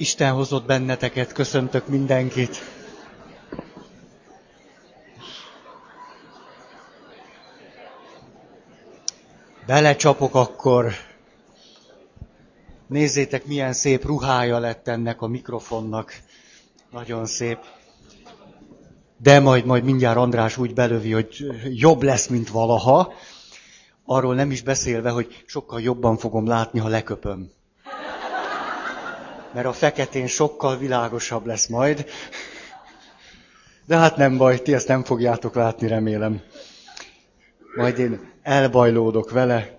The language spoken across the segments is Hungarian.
Isten hozott benneteket, köszöntök mindenkit. Belecsapok akkor. Nézzétek, milyen szép ruhája lett ennek a mikrofonnak. Nagyon szép. De majd, majd mindjárt András úgy belövi, hogy jobb lesz, mint valaha. Arról nem is beszélve, hogy sokkal jobban fogom látni, ha leköpöm mert a feketén sokkal világosabb lesz majd. De hát nem baj, ti ezt nem fogjátok látni, remélem. Majd én elbajlódok vele.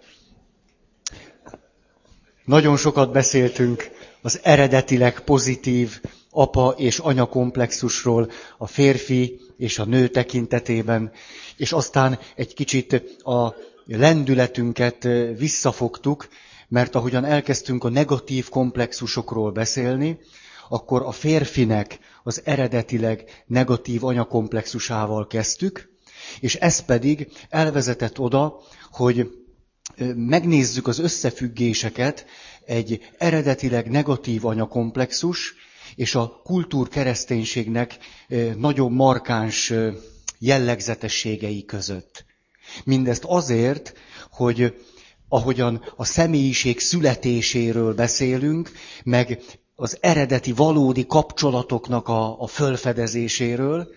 Nagyon sokat beszéltünk az eredetileg pozitív apa és anya komplexusról, a férfi és a nő tekintetében, és aztán egy kicsit a lendületünket visszafogtuk, mert ahogyan elkezdtünk a negatív komplexusokról beszélni, akkor a férfinek az eredetileg negatív anyakomplexusával kezdtük, és ez pedig elvezetett oda, hogy megnézzük az összefüggéseket egy eredetileg negatív anyakomplexus és a kultúrkereszténységnek nagyon markáns jellegzetességei között. Mindezt azért, hogy ahogyan a személyiség születéséről beszélünk, meg az eredeti valódi kapcsolatoknak a, a fölfedezéséről,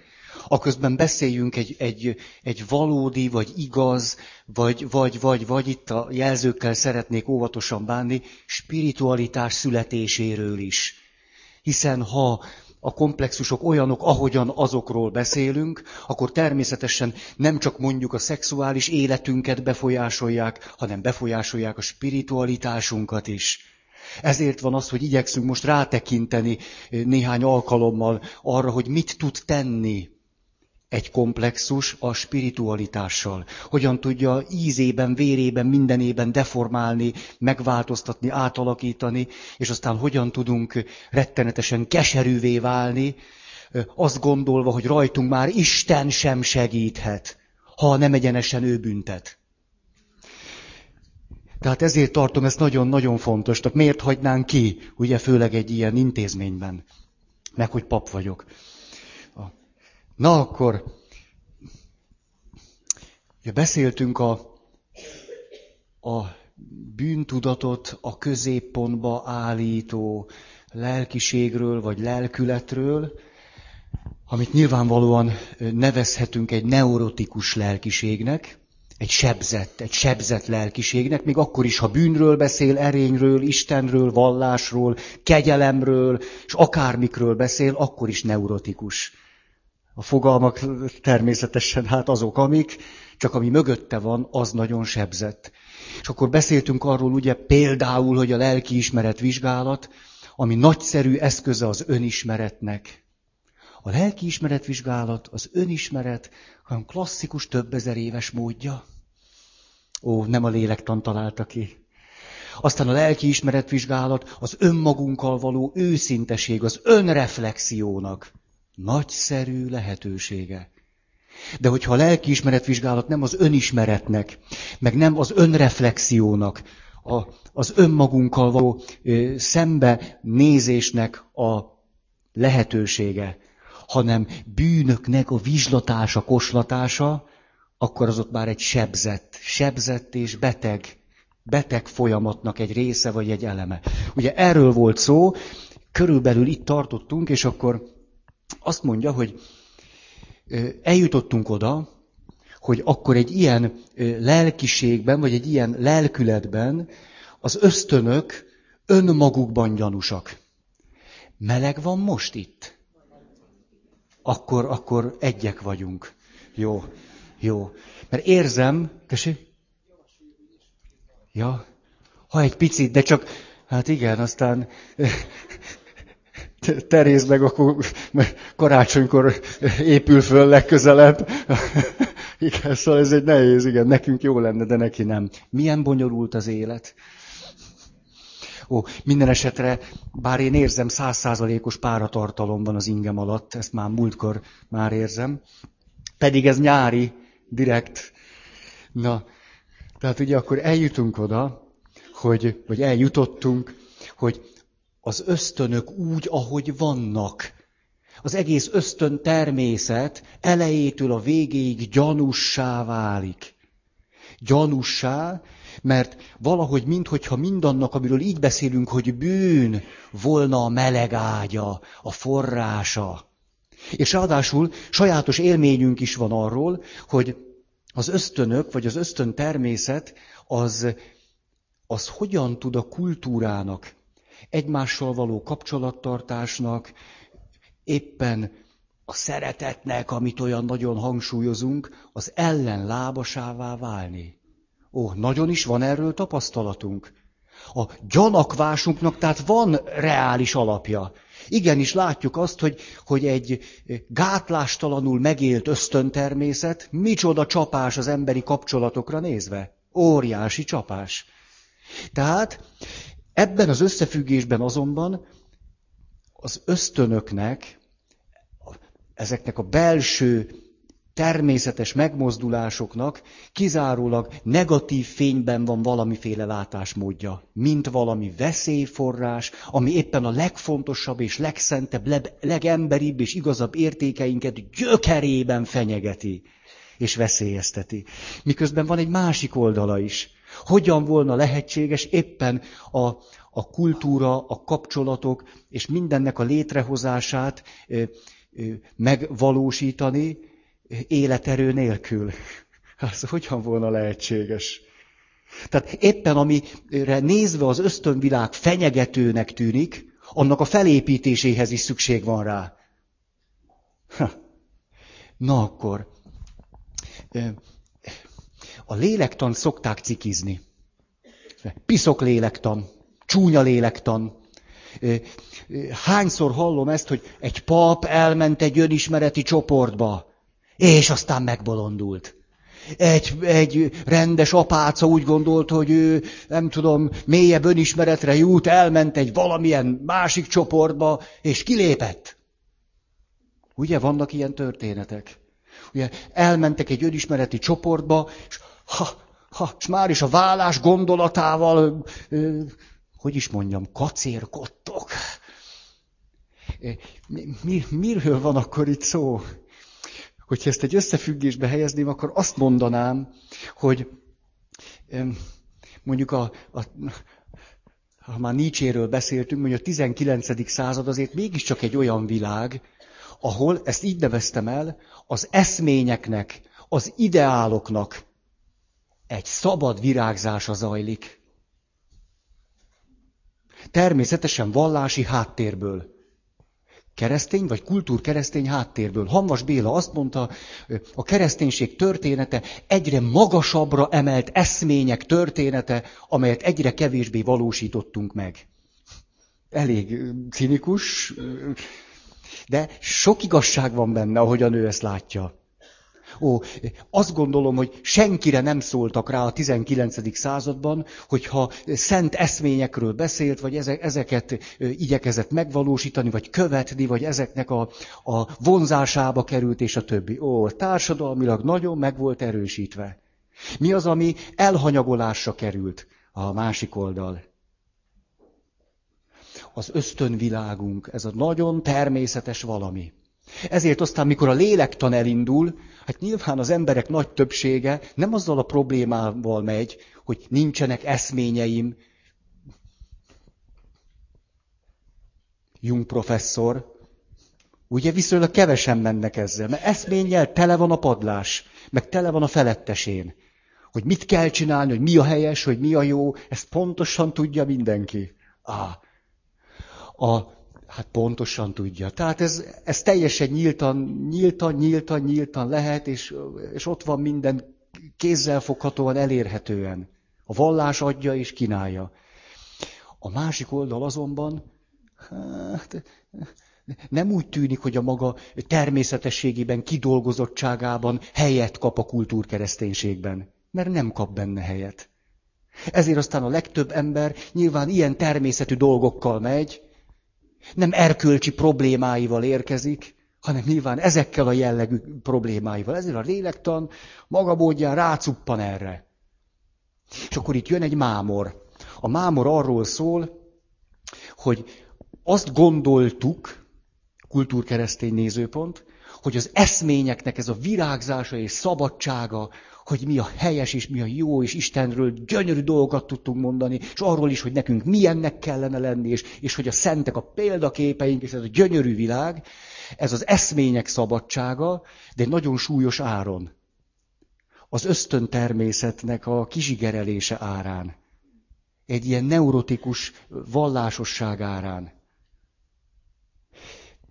aközben beszéljünk egy, egy, egy valódi, vagy igaz, vagy, vagy, vagy, vagy itt a jelzőkkel szeretnék óvatosan bánni, spiritualitás születéséről is. Hiszen ha a komplexusok olyanok, ahogyan azokról beszélünk, akkor természetesen nem csak mondjuk a szexuális életünket befolyásolják, hanem befolyásolják a spiritualitásunkat is. Ezért van az, hogy igyekszünk most rátekinteni néhány alkalommal arra, hogy mit tud tenni egy komplexus a spiritualitással. Hogyan tudja ízében, vérében, mindenében deformálni, megváltoztatni, átalakítani, és aztán hogyan tudunk rettenetesen keserűvé válni, azt gondolva, hogy rajtunk már Isten sem segíthet, ha nem egyenesen ő büntet. Tehát ezért tartom ezt nagyon-nagyon fontos. Tehát miért hagynánk ki, ugye főleg egy ilyen intézményben, meg hogy pap vagyok. Na akkor, ugye beszéltünk a, a bűntudatot a középpontba állító lelkiségről vagy lelkületről, amit nyilvánvalóan nevezhetünk egy neurotikus lelkiségnek, egy sebzett, egy sebzett lelkiségnek, még akkor is, ha bűnről beszél, erényről, Istenről, vallásról, kegyelemről, és akármikről beszél, akkor is neurotikus. A fogalmak természetesen hát azok, amik, csak ami mögötte van, az nagyon sebzett. És akkor beszéltünk arról ugye például, hogy a lelkiismeret vizsgálat, ami nagyszerű eszköze az önismeretnek. A lelkiismeret vizsgálat, az önismeret, hanem klasszikus több ezer éves módja. Ó, nem a lélektan találta ki. Aztán a lelkiismeret vizsgálat, az önmagunkkal való őszinteség, az önreflexiónak Nagyszerű lehetősége. De hogyha a lelkiismeretvizsgálat nem az önismeretnek, meg nem az önreflexiónak, a, az önmagunkkal való ö, szembe nézésnek a lehetősége, hanem bűnöknek a vizslatása, koslatása, akkor az ott már egy sebzett, sebzett és beteg, beteg folyamatnak egy része vagy egy eleme. Ugye erről volt szó, körülbelül itt tartottunk, és akkor azt mondja, hogy eljutottunk oda, hogy akkor egy ilyen lelkiségben, vagy egy ilyen lelkületben az ösztönök önmagukban gyanúsak. Meleg van most itt? Akkor, akkor egyek vagyunk. Jó, jó. Mert érzem, tessék? Ja, ha egy picit, de csak, hát igen, aztán teréz meg, akkor karácsonykor épül föl legközelebb. igen, szóval ez egy nehéz, igen, nekünk jó lenne, de neki nem. Milyen bonyolult az élet. Ó, minden esetre, bár én érzem, százszázalékos páratartalom van az ingem alatt, ezt már múltkor már érzem, pedig ez nyári, direkt. Na, tehát ugye akkor eljutunk oda, hogy, vagy eljutottunk, hogy az ösztönök úgy, ahogy vannak. Az egész ösztön természet elejétől a végéig gyanussá válik. Gyanussá, mert valahogy minthogyha mindannak, amiről így beszélünk, hogy bűn, volna a meleg ágya, a forrása. És ráadásul sajátos élményünk is van arról, hogy az ösztönök, vagy az ösztön természet, az, az hogyan tud a kultúrának, egymással való kapcsolattartásnak, éppen a szeretetnek, amit olyan nagyon hangsúlyozunk, az ellenlábasává válni. Ó, nagyon is van erről tapasztalatunk. A gyanakvásunknak tehát van reális alapja. Igenis látjuk azt, hogy, hogy egy gátlástalanul megélt ösztöntermészet, micsoda csapás az emberi kapcsolatokra nézve. Óriási csapás. Tehát ebben az összefüggésben azonban az ösztönöknek, ezeknek a belső természetes megmozdulásoknak kizárólag negatív fényben van valamiféle látásmódja, mint valami veszélyforrás, ami éppen a legfontosabb és legszentebb, legemberibb és igazabb értékeinket gyökerében fenyegeti és veszélyezteti. Miközben van egy másik oldala is. Hogyan volna lehetséges éppen a, a kultúra, a kapcsolatok és mindennek a létrehozását ö, ö, megvalósítani, életerő nélkül. Az hogyan volna lehetséges? Tehát éppen amire nézve az ösztönvilág fenyegetőnek tűnik, annak a felépítéséhez is szükség van rá. Na akkor, a lélektan szokták cikizni. Piszok lélektan, csúnya lélektan. Hányszor hallom ezt, hogy egy pap elment egy önismereti csoportba, és aztán megbolondult. Egy, egy rendes apáca úgy gondolta, hogy ő, nem tudom, mélyebb önismeretre jut, elment egy valamilyen másik csoportba, és kilépett. Ugye vannak ilyen történetek? Ugye elmentek egy önismereti csoportba, és ha, ha, és már is a vállás gondolatával, hogy is mondjam, kacérkodtok. Mi, mi, miről van akkor itt szó? hogyha ezt egy összefüggésbe helyezném, akkor azt mondanám, hogy mondjuk a, a ha már Nietzséről beszéltünk, mondjuk a 19. század azért mégiscsak egy olyan világ, ahol, ezt így neveztem el, az eszményeknek, az ideáloknak egy szabad virágzása zajlik. Természetesen vallási háttérből keresztény vagy kultúrkeresztény háttérből. Hamvas Béla azt mondta, a kereszténység története egyre magasabbra emelt eszmények története, amelyet egyre kevésbé valósítottunk meg. Elég cinikus, de sok igazság van benne, ahogyan ő ezt látja. Ó, azt gondolom, hogy senkire nem szóltak rá a 19. században, hogyha szent eszményekről beszélt, vagy ezeket igyekezett megvalósítani, vagy követni, vagy ezeknek a, a vonzásába került, és a többi. Ó, társadalmilag nagyon meg volt erősítve. Mi az, ami elhanyagolásra került a másik oldal? Az ösztönvilágunk, ez a nagyon természetes valami. Ezért aztán, mikor a lélektan elindul, hát nyilván az emberek nagy többsége nem azzal a problémával megy, hogy nincsenek eszményeim. Jung professzor, ugye viszonylag kevesen mennek ezzel, mert eszménnyel tele van a padlás, meg tele van a felettesén. Hogy mit kell csinálni, hogy mi a helyes, hogy mi a jó, ezt pontosan tudja mindenki. Ah, a Hát pontosan tudja. Tehát ez, ez teljesen nyíltan, nyíltan, nyíltan, nyíltan lehet, és, és ott van minden kézzelfoghatóan, elérhetően. A vallás adja és kínálja. A másik oldal azonban, hát, nem úgy tűnik, hogy a maga természetességében, kidolgozottságában helyet kap a kultúrkereszténységben, mert nem kap benne helyet. Ezért aztán a legtöbb ember nyilván ilyen természetű dolgokkal megy, nem erkölcsi problémáival érkezik, hanem nyilván ezekkel a jellegű problémáival. Ezért a lélektan maga módján rácuppan erre. És akkor itt jön egy mámor. A mámor arról szól, hogy azt gondoltuk, kultúrkeresztény nézőpont, hogy az eszményeknek ez a virágzása és szabadsága, hogy mi a helyes és mi a jó, és Istenről gyönyörű dolgokat tudtunk mondani, és arról is, hogy nekünk milyennek kellene lenni, és, és hogy a szentek a példaképeink, és ez a gyönyörű világ, ez az eszmények szabadsága, de egy nagyon súlyos áron. Az ösztön természetnek a kizsigerelése árán. Egy ilyen neurotikus vallásosság árán.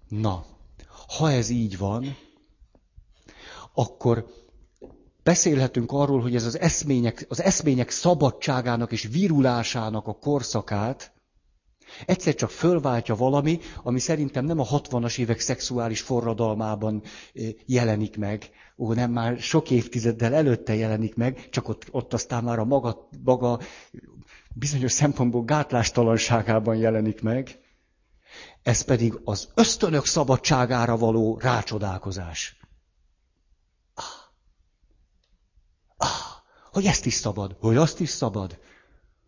Na, ha ez így van, akkor beszélhetünk arról, hogy ez az eszmények, az eszmények szabadságának és virulásának a korszakát egyszer csak fölváltja valami, ami szerintem nem a 60-as évek szexuális forradalmában jelenik meg, ó, nem már sok évtizeddel előtte jelenik meg, csak ott, ott aztán már a maga, maga bizonyos szempontból gátlástalanságában jelenik meg, ez pedig az ösztönök szabadságára való rácsodálkozás. Ah. Ah. Hogy ezt is szabad, hogy azt is szabad.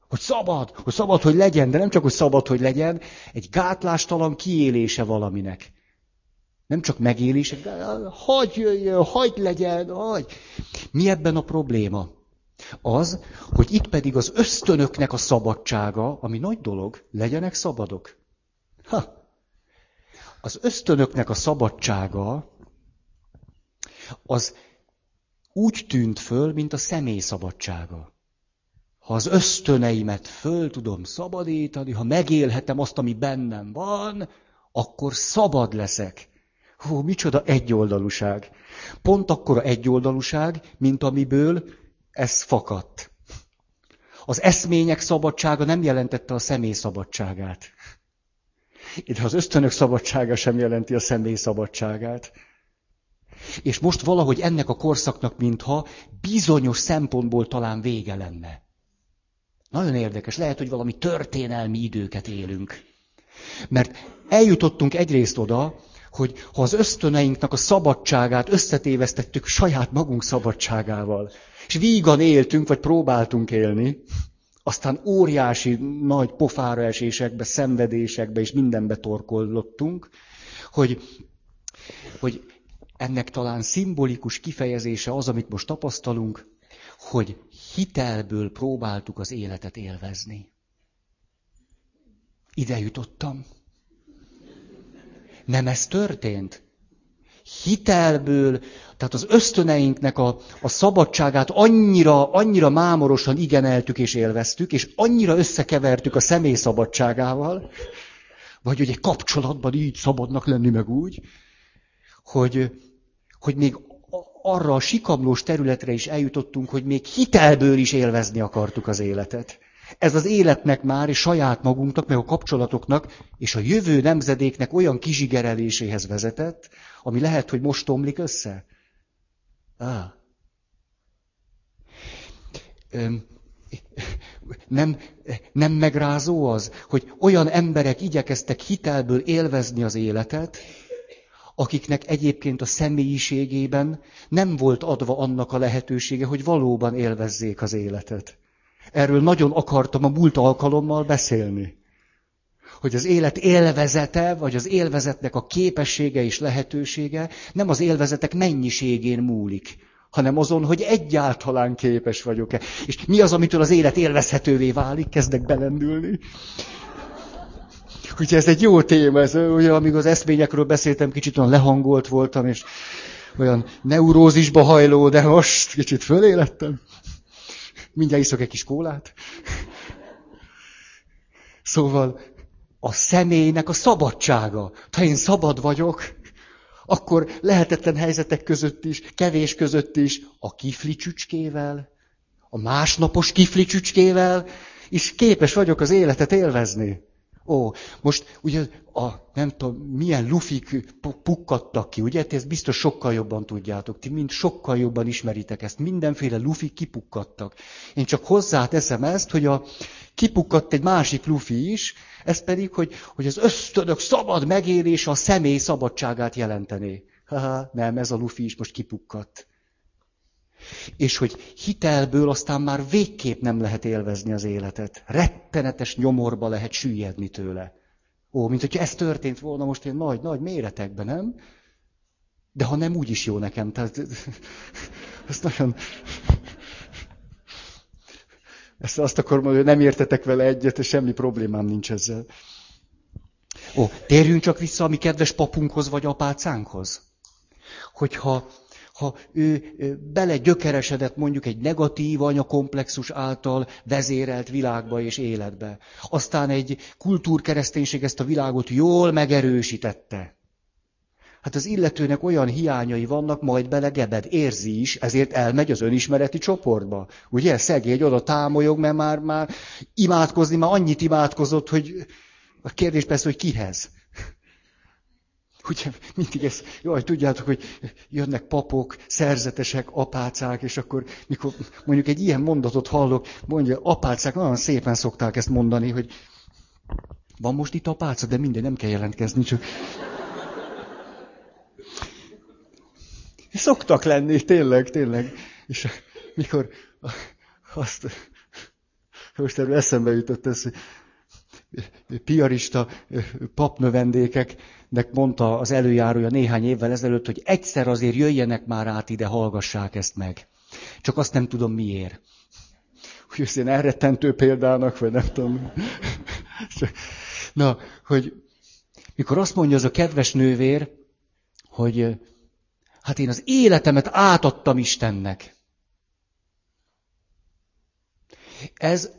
Hogy szabad, hogy szabad, hogy legyen, de nem csak, hogy szabad, hogy legyen, egy gátlástalan kiélése valaminek. Nem csak megélése, de hagy jöjjön, hagy legyen, hagy. Mi ebben a probléma? Az, hogy itt pedig az ösztönöknek a szabadsága, ami nagy dolog, legyenek szabadok. Ha, az ösztönöknek a szabadsága az úgy tűnt föl, mint a személy szabadsága. Ha az ösztöneimet föl tudom szabadítani, ha megélhetem azt, ami bennem van, akkor szabad leszek. Hú, micsoda egyoldalúság. Pont akkora egyoldalúság, mint amiből ez fakadt. Az eszmények szabadsága nem jelentette a személy szabadságát. De az ösztönök szabadsága sem jelenti a személy szabadságát. És most valahogy ennek a korszaknak, mintha bizonyos szempontból talán vége lenne. Nagyon érdekes, lehet, hogy valami történelmi időket élünk. Mert eljutottunk egyrészt oda, hogy ha az ösztöneinknek a szabadságát összetévesztettük saját magunk szabadságával, és vígan éltünk, vagy próbáltunk élni, aztán óriási nagy pofára esésekbe, szenvedésekbe és mindenbe torkollottunk, hogy, hogy ennek talán szimbolikus kifejezése az, amit most tapasztalunk, hogy hitelből próbáltuk az életet élvezni. Ide jutottam. Nem ez történt? hitelből, tehát az ösztöneinknek a, a szabadságát annyira, annyira mámorosan igeneltük és élveztük, és annyira összekevertük a személy szabadságával, vagy egy kapcsolatban így szabadnak lenni meg úgy, hogy, hogy még arra a sikamlós területre is eljutottunk, hogy még hitelből is élvezni akartuk az életet. Ez az életnek már, és saját magunknak, meg a kapcsolatoknak, és a jövő nemzedéknek olyan kizsigereléséhez vezetett, ami lehet, hogy most omlik össze. Ah. Nem, nem megrázó az, hogy olyan emberek igyekeztek hitelből élvezni az életet, akiknek egyébként a személyiségében nem volt adva annak a lehetősége, hogy valóban élvezzék az életet. Erről nagyon akartam a múlt alkalommal beszélni. Hogy az élet élvezete, vagy az élvezetnek a képessége és lehetősége nem az élvezetek mennyiségén múlik, hanem azon, hogy egyáltalán képes vagyok-e. És mi az, amitől az élet élvezhetővé válik, kezdek belendülni. Úgyhogy ez egy jó téma, ez olyan, amíg az eszményekről beszéltem, kicsit olyan lehangolt voltam, és olyan neurózisba hajló, de most kicsit fölélettem. Mindjárt iszok egy kis kólát. Szóval a személynek a szabadsága. Ha én szabad vagyok, akkor lehetetlen helyzetek között is, kevés között is, a kifli csücskével, a másnapos kifli csücskével, és képes vagyok az életet élvezni. Ó, most ugye a, nem tudom, milyen lufik pukkadtak ki, ugye? Ti ezt biztos sokkal jobban tudjátok. Ti mind sokkal jobban ismeritek ezt. Mindenféle lufik kipukkadtak. Én csak hozzáteszem ezt, hogy a, kipukkadt egy másik lufi is, ez pedig, hogy, hogy az ösztönök szabad megélése a személy szabadságát jelentené. Haha, nem, ez a lufi is most kipukkadt. És hogy hitelből aztán már végképp nem lehet élvezni az életet. Rettenetes nyomorba lehet süllyedni tőle. Ó, mint hogyha ez történt volna most ilyen nagy, nagy méretekben, nem? De ha nem, úgy is jó nekem. Tehát, ezt nagyon... Ezt azt akarom, hogy nem értetek vele egyet, és semmi problémám nincs ezzel. Ó, térjünk csak vissza a mi kedves papunkhoz vagy apácánkhoz. Hogyha ha ő bele gyökeresedett mondjuk egy negatív anyakomplexus által vezérelt világba és életbe. Aztán egy kultúrkereszténység ezt a világot jól megerősítette. Hát az illetőnek olyan hiányai vannak, majd bele gebed, érzi is, ezért elmegy az önismereti csoportba. Ugye, szegény oda támolyog, mert már, már imádkozni, már annyit imádkozott, hogy a kérdés persze, hogy kihez. Ugye mindig ez, jaj, tudjátok, hogy jönnek papok, szerzetesek, apácák, és akkor, mikor mondjuk egy ilyen mondatot hallok, mondja, apácák nagyon szépen szokták ezt mondani, hogy van most itt apáca, de minden, nem kell jelentkezni, csak... Szoktak lenni, tényleg, tényleg. És mikor azt, most erről eszembe jutott ez, hogy piarista papnövendékeknek mondta az előjárója néhány évvel ezelőtt, hogy egyszer azért jöjjenek már át ide, hallgassák ezt meg. Csak azt nem tudom miért. Hogy ezt ilyen elrettentő példának, vagy nem tudom. Na, hogy mikor azt mondja az a kedves nővér, hogy hát én az életemet átadtam Istennek. Ez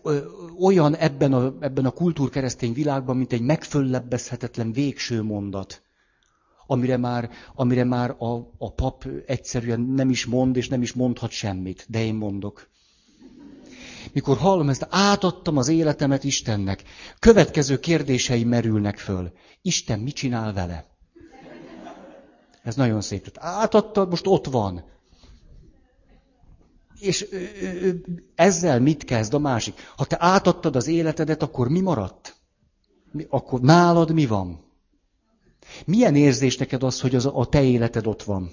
olyan ebben a, ebben a kultúrkeresztény világban, mint egy megföllebbezhetetlen végső mondat, amire már, amire már a, a pap egyszerűen nem is mond, és nem is mondhat semmit, de én mondok. Mikor hallom ezt, átadtam az életemet Istennek, következő kérdései merülnek föl. Isten mit csinál vele? Ez nagyon szép. Tehát átadtad, most ott van. És ezzel mit kezd a másik? Ha te átadtad az életedet, akkor mi maradt? Akkor nálad mi van? Milyen érzés neked az, hogy az a te életed ott van?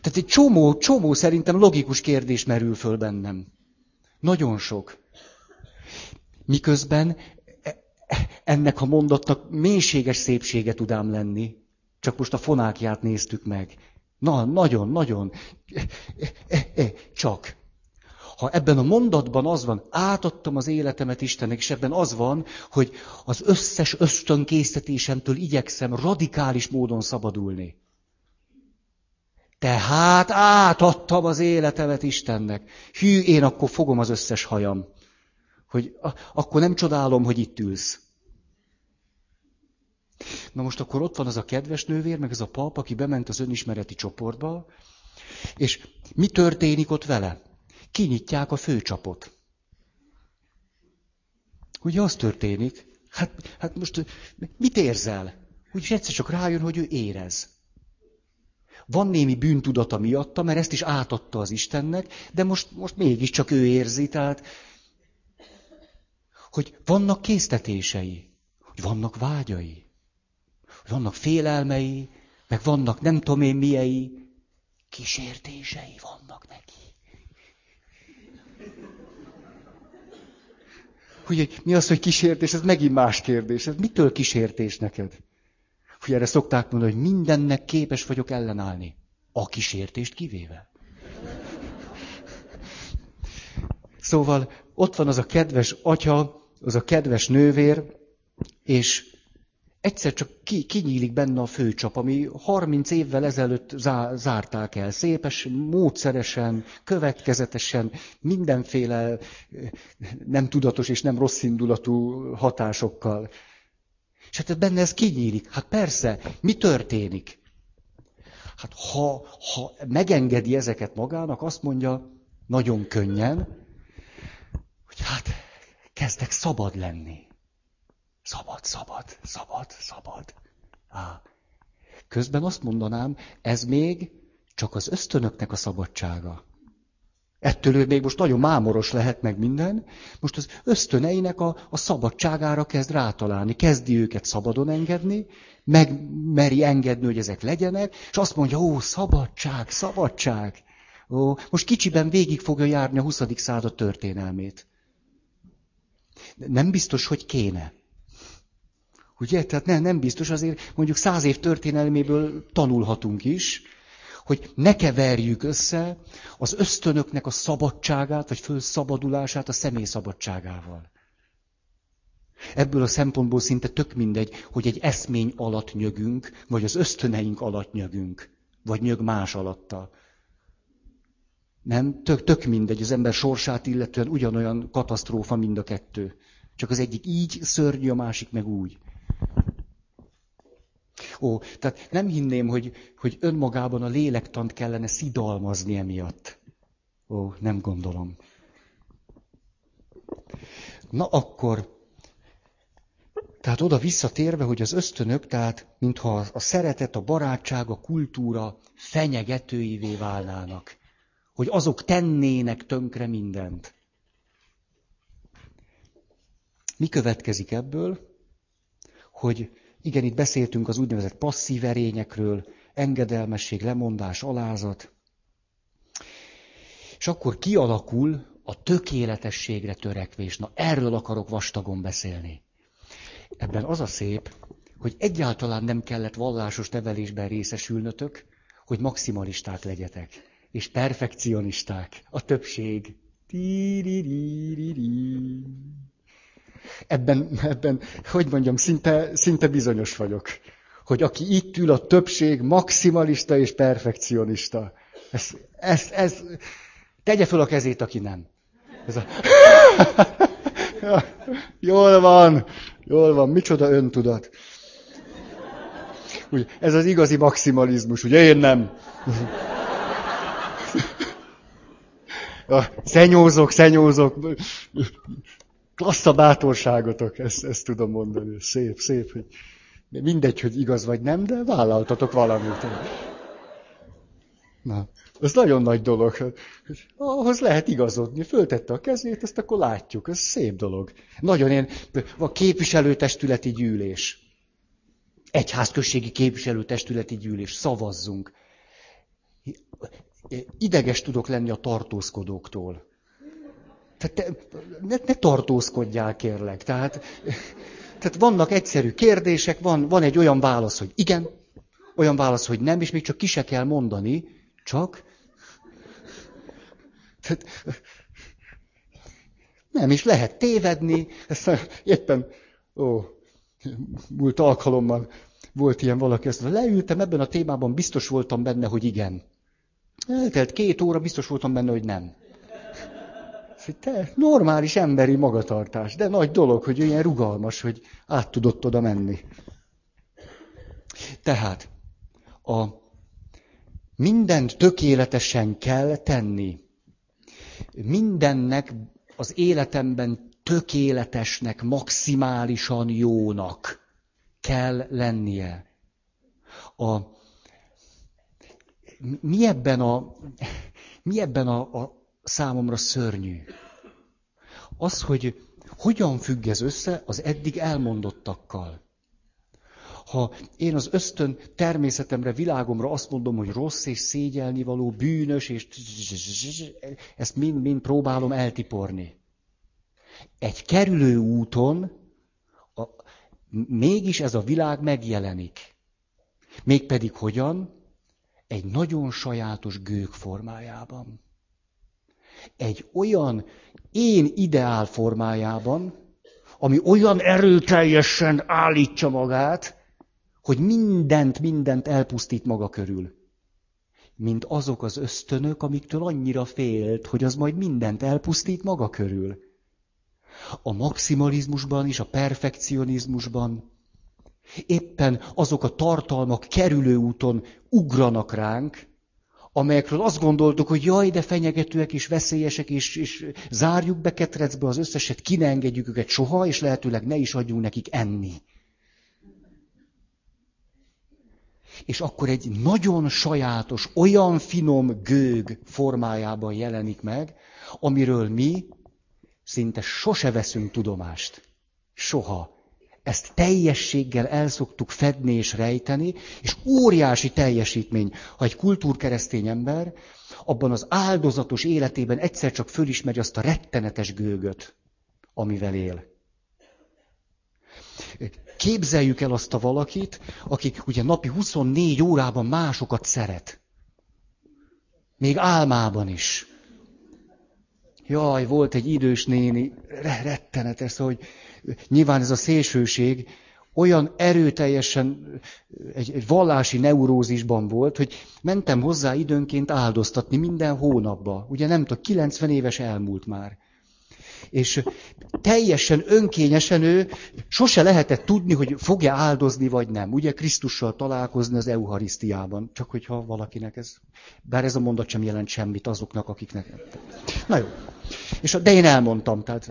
Tehát egy csomó, csomó szerintem logikus kérdés merül föl bennem. Nagyon sok. Miközben e, ennek a mondatnak mélységes szépsége tudám lenni. Csak most a fonákját néztük meg. Na, nagyon, nagyon. Csak. Ha ebben a mondatban az van, átadtam az életemet Istennek, és ebben az van, hogy az összes ösztönkészítésemtől igyekszem radikális módon szabadulni. Tehát átadtam az életemet Istennek. Hű, én akkor fogom az összes hajam. Hogy akkor nem csodálom, hogy itt ülsz. Na most akkor ott van az a kedves nővér, meg ez a pap, aki bement az önismereti csoportba, és mi történik ott vele? Kinyitják a főcsapot. Ugye az történik? Hát, hát most mit érzel? Úgyis egyszer csak rájön, hogy ő érez. Van némi bűntudata miatta, mert ezt is átadta az Istennek, de most, most mégiscsak ő érzi, tehát, hogy vannak késztetései, hogy vannak vágyai vannak félelmei, meg vannak nem tudom én miei, kísértései vannak neki. Hogy mi az, hogy kísértés, ez megint más kérdés. Ez mitől kísértés neked? Hogy erre szokták mondani, hogy mindennek képes vagyok ellenállni. A kísértést kivéve. Szóval ott van az a kedves atya, az a kedves nővér, és egyszer csak ki, kinyílik benne a főcsap, ami 30 évvel ezelőtt zá, zárták el, szépes, módszeresen, következetesen, mindenféle nem tudatos és nem rossz indulatú hatásokkal. És hát benne ez kinyílik. Hát persze, mi történik? Hát ha, ha megengedi ezeket magának, azt mondja nagyon könnyen, hogy hát kezdek szabad lenni. Szabad, szabad, szabad, szabad. Á. Közben azt mondanám, ez még csak az ösztönöknek a szabadsága. Ettől ő még most nagyon mámoros lehet meg minden, most az ösztöneinek a, a szabadságára kezd rátalálni, kezdi őket szabadon engedni, meg meri engedni, hogy ezek legyenek, és azt mondja, ó, szabadság, szabadság. Ó, most kicsiben végig fogja járni a 20. század történelmét. Nem biztos, hogy kéne Ugye? Tehát ne, nem biztos, azért mondjuk száz év történelméből tanulhatunk is, hogy ne keverjük össze az ösztönöknek a szabadságát, vagy fölszabadulását a személy szabadságával. Ebből a szempontból szinte tök mindegy, hogy egy eszmény alatt nyögünk, vagy az ösztöneink alatt nyögünk, vagy nyög más alatta. Nem? Tök, tök mindegy, az ember sorsát illetően ugyanolyan katasztrófa mind a kettő. Csak az egyik így szörnyű, a másik meg úgy. Ó, tehát nem hinném, hogy, hogy önmagában a lélektant kellene szidalmazni emiatt. Ó, nem gondolom. Na akkor, tehát oda visszatérve, hogy az ösztönök, tehát mintha a szeretet, a barátság, a kultúra fenyegetőivé válnának. Hogy azok tennének tönkre mindent. Mi következik ebből? Hogy igen, itt beszéltünk az úgynevezett passzív erényekről, engedelmesség, lemondás, alázat. És akkor kialakul a tökéletességre törekvés. Na, erről akarok vastagon beszélni. Ebben az a szép, hogy egyáltalán nem kellett vallásos nevelésben részesülnötök, hogy maximalisták legyetek, és perfekcionisták, a többség. Ebben, ebben, hogy mondjam, szinte, szinte bizonyos vagyok, hogy aki itt ül, a többség maximalista és perfekcionista. Ez, ez, ez, tegye föl a kezét, aki nem. Ez a... Jól van, jól van, micsoda öntudat. Úgy, ez az igazi maximalizmus, ugye én nem. Szenyózok, szenyózok. Klassz a bátorságotok, ezt, ezt tudom mondani. Szép, szép, hogy mindegy, hogy igaz vagy nem, de vállaltatok valamit. Na, ez nagyon nagy dolog. Ahhoz lehet igazodni. Föltette a kezét, ezt akkor látjuk. Ez szép dolog. Nagyon ilyen, a képviselőtestületi gyűlés. Egyházközségi képviselőtestületi gyűlés. Szavazzunk. Ideges tudok lenni a tartózkodóktól. Tehát te, ne, ne tartózkodjál, kérlek. Tehát, tehát vannak egyszerű kérdések, van, van egy olyan válasz, hogy igen, olyan válasz, hogy nem, és még csak ki se kell mondani, csak tehát, nem is lehet tévedni. Ezt éppen, ó, múlt alkalommal volt ilyen valaki, ezt leültem ebben a témában, biztos voltam benne, hogy igen. Eltelt két óra, biztos voltam benne, hogy nem. Te, normális emberi magatartás, de nagy dolog, hogy ilyen rugalmas, hogy át tudott oda menni. Tehát a mindent tökéletesen kell tenni. Mindennek az életemben tökéletesnek, maximálisan jónak kell lennie. A, mi ebben a, mi ebben a, a számomra szörnyű. Az, hogy hogyan függ ez össze az eddig elmondottakkal. Ha én az ösztön természetemre, világomra azt mondom, hogy rossz és szégyelnivaló, bűnös, és ezt mind-mind próbálom eltiporni. Egy kerülő úton a, mégis ez a világ megjelenik. Mégpedig hogyan? Egy nagyon sajátos gők formájában egy olyan én ideál formájában, ami olyan erőteljesen állítja magát, hogy mindent, mindent elpusztít maga körül. Mint azok az ösztönök, amiktől annyira félt, hogy az majd mindent elpusztít maga körül. A maximalizmusban és a perfekcionizmusban éppen azok a tartalmak kerülő úton ugranak ránk, amelyekről azt gondoltuk, hogy jaj, de fenyegetőek és veszélyesek, és, és zárjuk be ketrecbe az összeset, ki ne engedjük őket soha, és lehetőleg ne is adjunk nekik enni. És akkor egy nagyon sajátos, olyan finom gőg formájában jelenik meg, amiről mi szinte sose veszünk tudomást. Soha ezt teljességgel el szoktuk fedni és rejteni, és óriási teljesítmény, ha egy kultúrkeresztény ember abban az áldozatos életében egyszer csak fölismeri azt a rettenetes gőgöt, amivel él. képzeljük el azt a valakit, aki ugye napi 24 órában másokat szeret. Még álmában is. Jaj, volt egy idős néni, rettenetes, hogy nyilván ez a szélsőség olyan erőteljesen egy, egy vallási neurózisban volt, hogy mentem hozzá időnként áldoztatni minden hónapba. Ugye nem tudom, 90 éves elmúlt már. És teljesen önkényesen ő sose lehetett tudni, hogy fogja áldozni, vagy nem. Ugye Krisztussal találkozni az Eucharisztiában. Csak hogyha valakinek ez... Bár ez a mondat sem jelent semmit azoknak, akiknek... Na jó. És, de én elmondtam, tehát...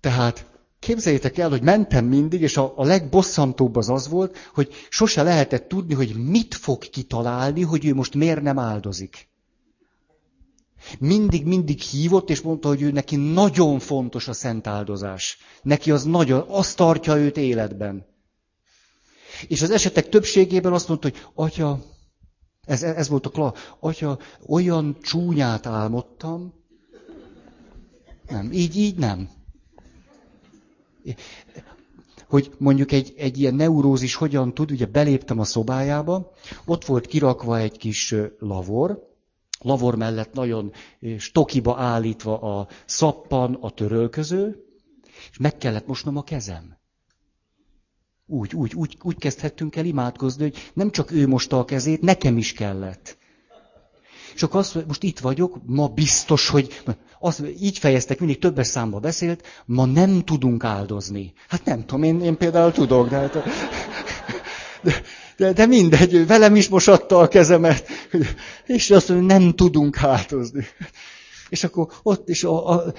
Tehát képzeljétek el, hogy mentem mindig, és a, a legbosszantóbb az az volt, hogy sose lehetett tudni, hogy mit fog kitalálni, hogy ő most miért nem áldozik. Mindig, mindig hívott, és mondta, hogy ő neki nagyon fontos a szent áldozás. Neki az nagyon, azt tartja őt életben. És az esetek többségében azt mondta, hogy atya, ez, ez volt a kla, atya, olyan csúnyát álmodtam, nem, így, így nem. Hogy mondjuk egy, egy ilyen neurózis hogyan tud, ugye beléptem a szobájába, ott volt kirakva egy kis lavor, lavor mellett nagyon stokiba állítva a szappan, a törölköző, és meg kellett mosnom a kezem. Úgy, úgy, úgy, úgy kezdhettünk el imádkozni, hogy nem csak ő mosta a kezét, nekem is kellett. És akkor azt most itt vagyok, ma biztos, hogy azt, így fejeztek, mindig többes számba beszélt, ma nem tudunk áldozni. Hát nem tudom, én, én például tudok, de, hát, de, de, de mindegy, velem is mosatta a kezemet, és azt mondja, nem tudunk áldozni. És akkor ott is, a, a,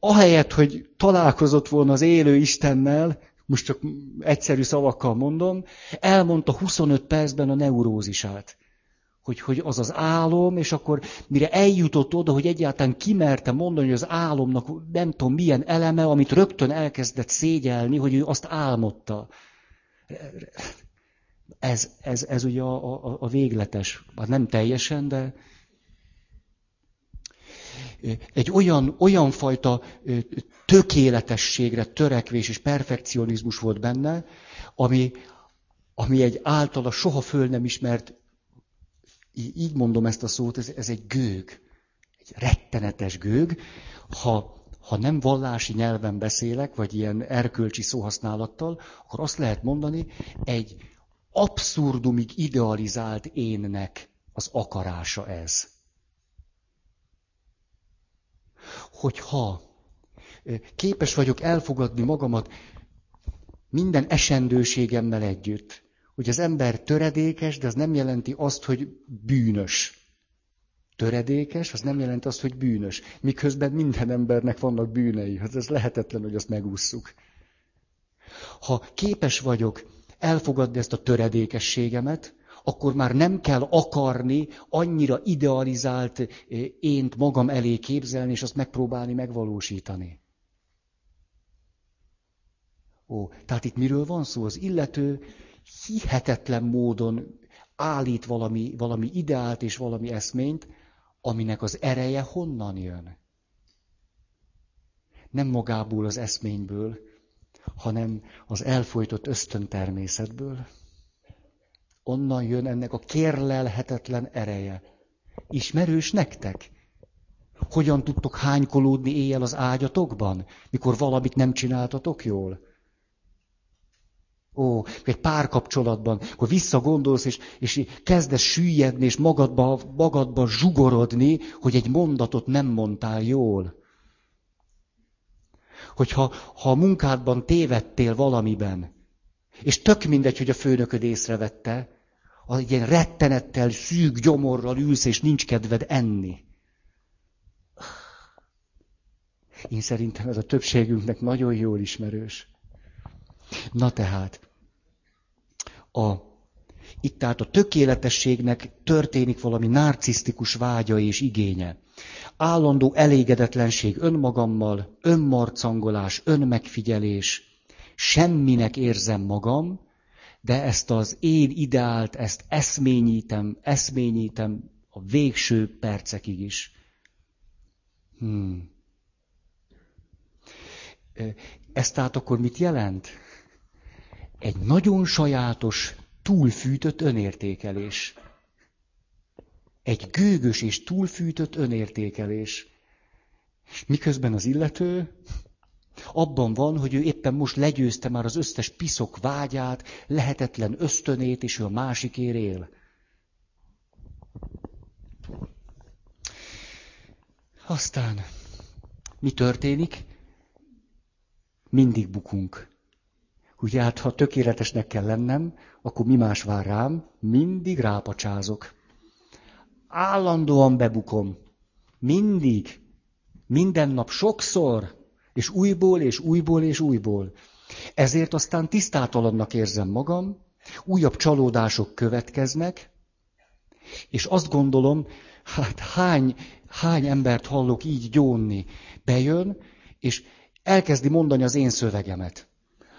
ahelyett, hogy találkozott volna az élő Istennel, most csak egyszerű szavakkal mondom, elmondta 25 percben a neurózisát hogy, hogy az az álom, és akkor mire eljutott oda, hogy egyáltalán kimerte mondani, hogy az álomnak nem tudom milyen eleme, amit rögtön elkezdett szégyelni, hogy ő azt álmodta. Ez, ez, ez ugye a, a, a végletes, hát nem teljesen, de egy olyan, olyan fajta tökéletességre törekvés és perfekcionizmus volt benne, ami, ami egy általa soha föl nem ismert így mondom ezt a szót, ez, ez egy gőg, egy rettenetes gőg. Ha, ha nem vallási nyelven beszélek, vagy ilyen erkölcsi szóhasználattal, akkor azt lehet mondani, egy abszurdumig idealizált énnek az akarása ez. Hogyha képes vagyok elfogadni magamat minden esendőségemmel együtt, hogy az ember töredékes, de az nem jelenti azt, hogy bűnös. Töredékes, az nem jelenti azt, hogy bűnös. Miközben minden embernek vannak bűnei. Hát ez lehetetlen, hogy azt megússzuk. Ha képes vagyok elfogadni ezt a töredékességemet, akkor már nem kell akarni annyira idealizált eh, ént magam elé képzelni, és azt megpróbálni megvalósítani. Ó, tehát itt miről van szó? Az illető hihetetlen módon állít valami, valami ideált és valami eszményt, aminek az ereje honnan jön? Nem magából az eszményből, hanem az elfolytott ösztöntermészetből. Onnan jön ennek a kérlelhetetlen ereje. Ismerős nektek? Hogyan tudtok hánykolódni éjjel az ágyatokban, mikor valamit nem csináltatok jól? Ó, egy párkapcsolatban, akkor visszagondolsz, és, és kezdesz süllyedni, és magadba, magadba zsugorodni, hogy egy mondatot nem mondtál jól. Hogyha ha a munkádban tévedtél valamiben, és tök mindegy, hogy a főnököd észrevette, az egy ilyen rettenettel, szűk gyomorral ülsz, és nincs kedved enni. Én szerintem ez a többségünknek nagyon jól ismerős. Na tehát, a, itt tehát a tökéletességnek történik valami narcisztikus vágya és igénye. Állandó elégedetlenség önmagammal, önmarcangolás, önmegfigyelés, semminek érzem magam, de ezt az én ideált, ezt eszményítem, eszményítem a végső percekig is. Hmm. Ez tehát akkor mit jelent? Egy nagyon sajátos, túlfűtött önértékelés. Egy gőgös és túlfűtött önértékelés. Miközben az illető abban van, hogy ő éppen most legyőzte már az összes piszok vágyát, lehetetlen ösztönét, és ő a másikért él. Aztán mi történik? Mindig bukunk. Ugye hát, ha tökéletesnek kell lennem, akkor mi más vár rám? Mindig rápacsázok. Állandóan bebukom. Mindig. Minden nap sokszor. És újból, és újból, és újból. Ezért aztán tisztátalannak érzem magam, újabb csalódások következnek, és azt gondolom, hát hány, hány embert hallok így gyónni. Bejön, és elkezdi mondani az én szövegemet.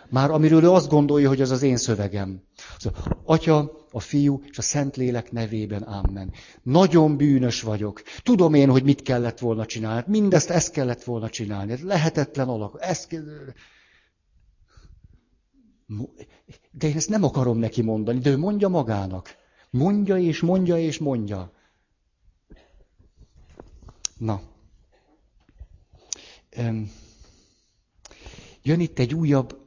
Már amiről ő azt gondolja, hogy az az én szövegem. Szóval, Atya, a fiú és a Szentlélek nevében, amen. Nagyon bűnös vagyok. Tudom én, hogy mit kellett volna csinálni. Mindezt ezt kellett volna csinálni. Ez lehetetlen alak. Ezt... De én ezt nem akarom neki mondani, de ő mondja magának. Mondja és mondja és mondja. Na. Jön itt egy újabb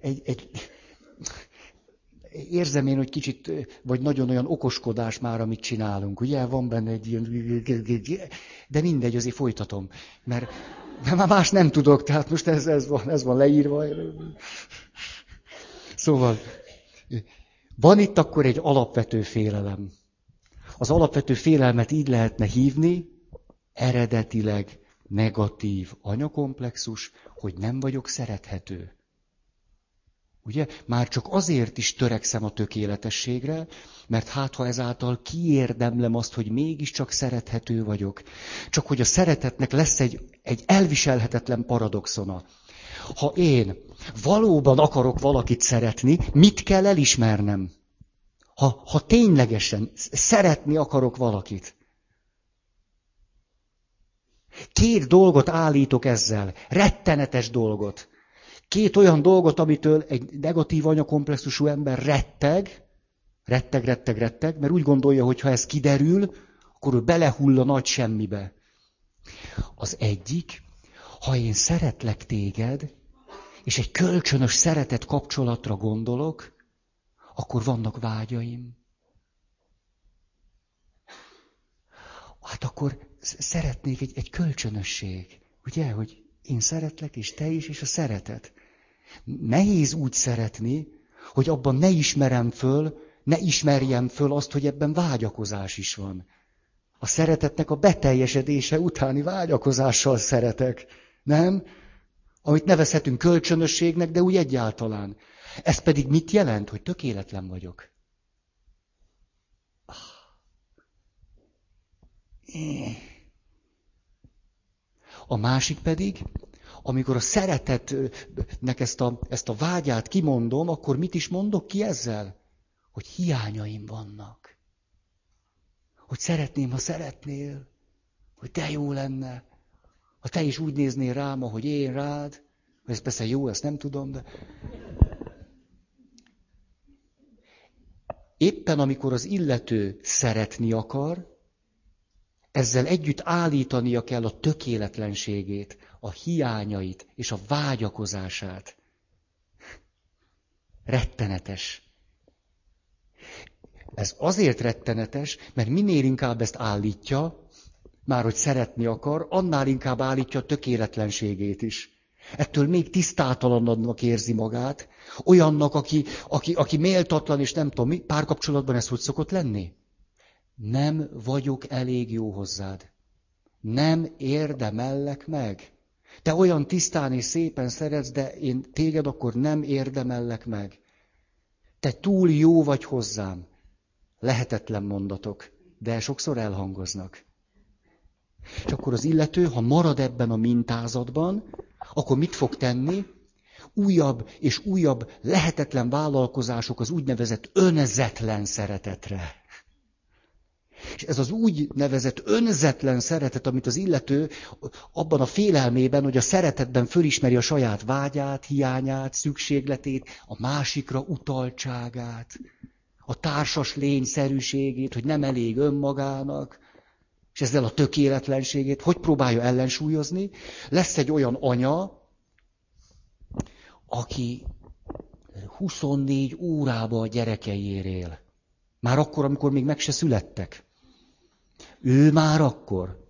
egy, egy, érzem én, hogy kicsit, vagy nagyon olyan okoskodás már, amit csinálunk. Ugye van benne egy ilyen... De mindegy, azért folytatom. Mert, mert már más nem tudok, tehát most ez, ez, van, ez van leírva. Szóval, van itt akkor egy alapvető félelem. Az alapvető félelmet így lehetne hívni, eredetileg negatív anyakomplexus, hogy nem vagyok szerethető. Ugye? Már csak azért is törekszem a tökéletességre, mert hát ha ezáltal kiérdemlem azt, hogy mégiscsak szerethető vagyok. Csak hogy a szeretetnek lesz egy, egy elviselhetetlen paradoxona. Ha én valóban akarok valakit szeretni, mit kell elismernem? Ha, ha ténylegesen szeretni akarok valakit. Két dolgot állítok ezzel, rettenetes dolgot. Két olyan dolgot, amitől egy negatív anyakomplexusú ember retteg, retteg, retteg, retteg, mert úgy gondolja, hogy ha ez kiderül, akkor ő belehull a nagy semmibe. Az egyik, ha én szeretlek téged, és egy kölcsönös szeretet kapcsolatra gondolok, akkor vannak vágyaim. Hát akkor szeretnék egy, egy kölcsönösség. Ugye, hogy én szeretlek, és te is, és a szeretet. Nehéz úgy szeretni, hogy abban ne ismerem föl, ne ismerjem föl azt, hogy ebben vágyakozás is van. A szeretetnek a beteljesedése utáni vágyakozással szeretek. Nem? Amit nevezhetünk kölcsönösségnek, de úgy egyáltalán. Ez pedig mit jelent, hogy tökéletlen vagyok? A másik pedig, amikor a szeretetnek ezt a, ezt a vágyát kimondom, akkor mit is mondok ki ezzel? Hogy hiányaim vannak. Hogy szeretném, ha szeretnél. Hogy te jó lenne. Ha te is úgy néznél rám, ahogy én rád. Ez persze jó, ezt nem tudom, de... Éppen amikor az illető szeretni akar, ezzel együtt állítania kell a tökéletlenségét, a hiányait és a vágyakozását. Rettenetes. Ez azért rettenetes, mert minél inkább ezt állítja, már hogy szeretni akar, annál inkább állítja a tökéletlenségét is. Ettől még tisztátalannak érzi magát, olyannak, aki, aki, aki méltatlan, és nem tudom mi, párkapcsolatban ez hogy szokott lenni? Nem vagyok elég jó hozzád. Nem érdemellek meg. Te olyan tisztán és szépen szeretsz, de én téged akkor nem érdemellek meg. Te túl jó vagy hozzám. Lehetetlen mondatok, de sokszor elhangoznak. És akkor az illető, ha marad ebben a mintázatban, akkor mit fog tenni? Újabb és újabb lehetetlen vállalkozások az úgynevezett önzetlen szeretetre. És ez az úgy nevezett önzetlen szeretet, amit az illető abban a félelmében, hogy a szeretetben fölismeri a saját vágyát, hiányát, szükségletét, a másikra utaltságát, a társas lényszerűségét, hogy nem elég önmagának, és ezzel a tökéletlenségét, hogy próbálja ellensúlyozni. Lesz egy olyan anya, aki 24 órába a gyerekeiért él. Már akkor, amikor még meg se születtek. Ő már akkor.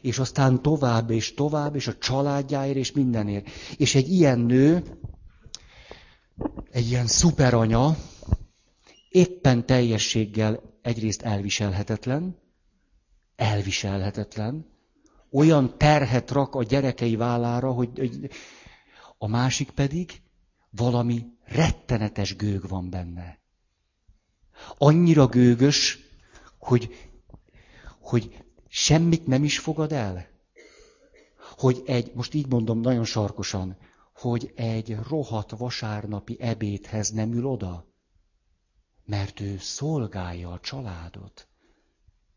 És aztán tovább és tovább, és a családjáért, és mindenért. És egy ilyen nő, egy ilyen szuperanya, éppen teljességgel egyrészt elviselhetetlen, elviselhetetlen, olyan terhet rak a gyerekei vállára, hogy, hogy a másik pedig valami rettenetes gőg van benne. Annyira gőgös, hogy, hogy semmit nem is fogad el. Hogy egy, most így mondom nagyon sarkosan, hogy egy rohadt vasárnapi ebédhez nem ül oda, mert ő szolgálja a családot.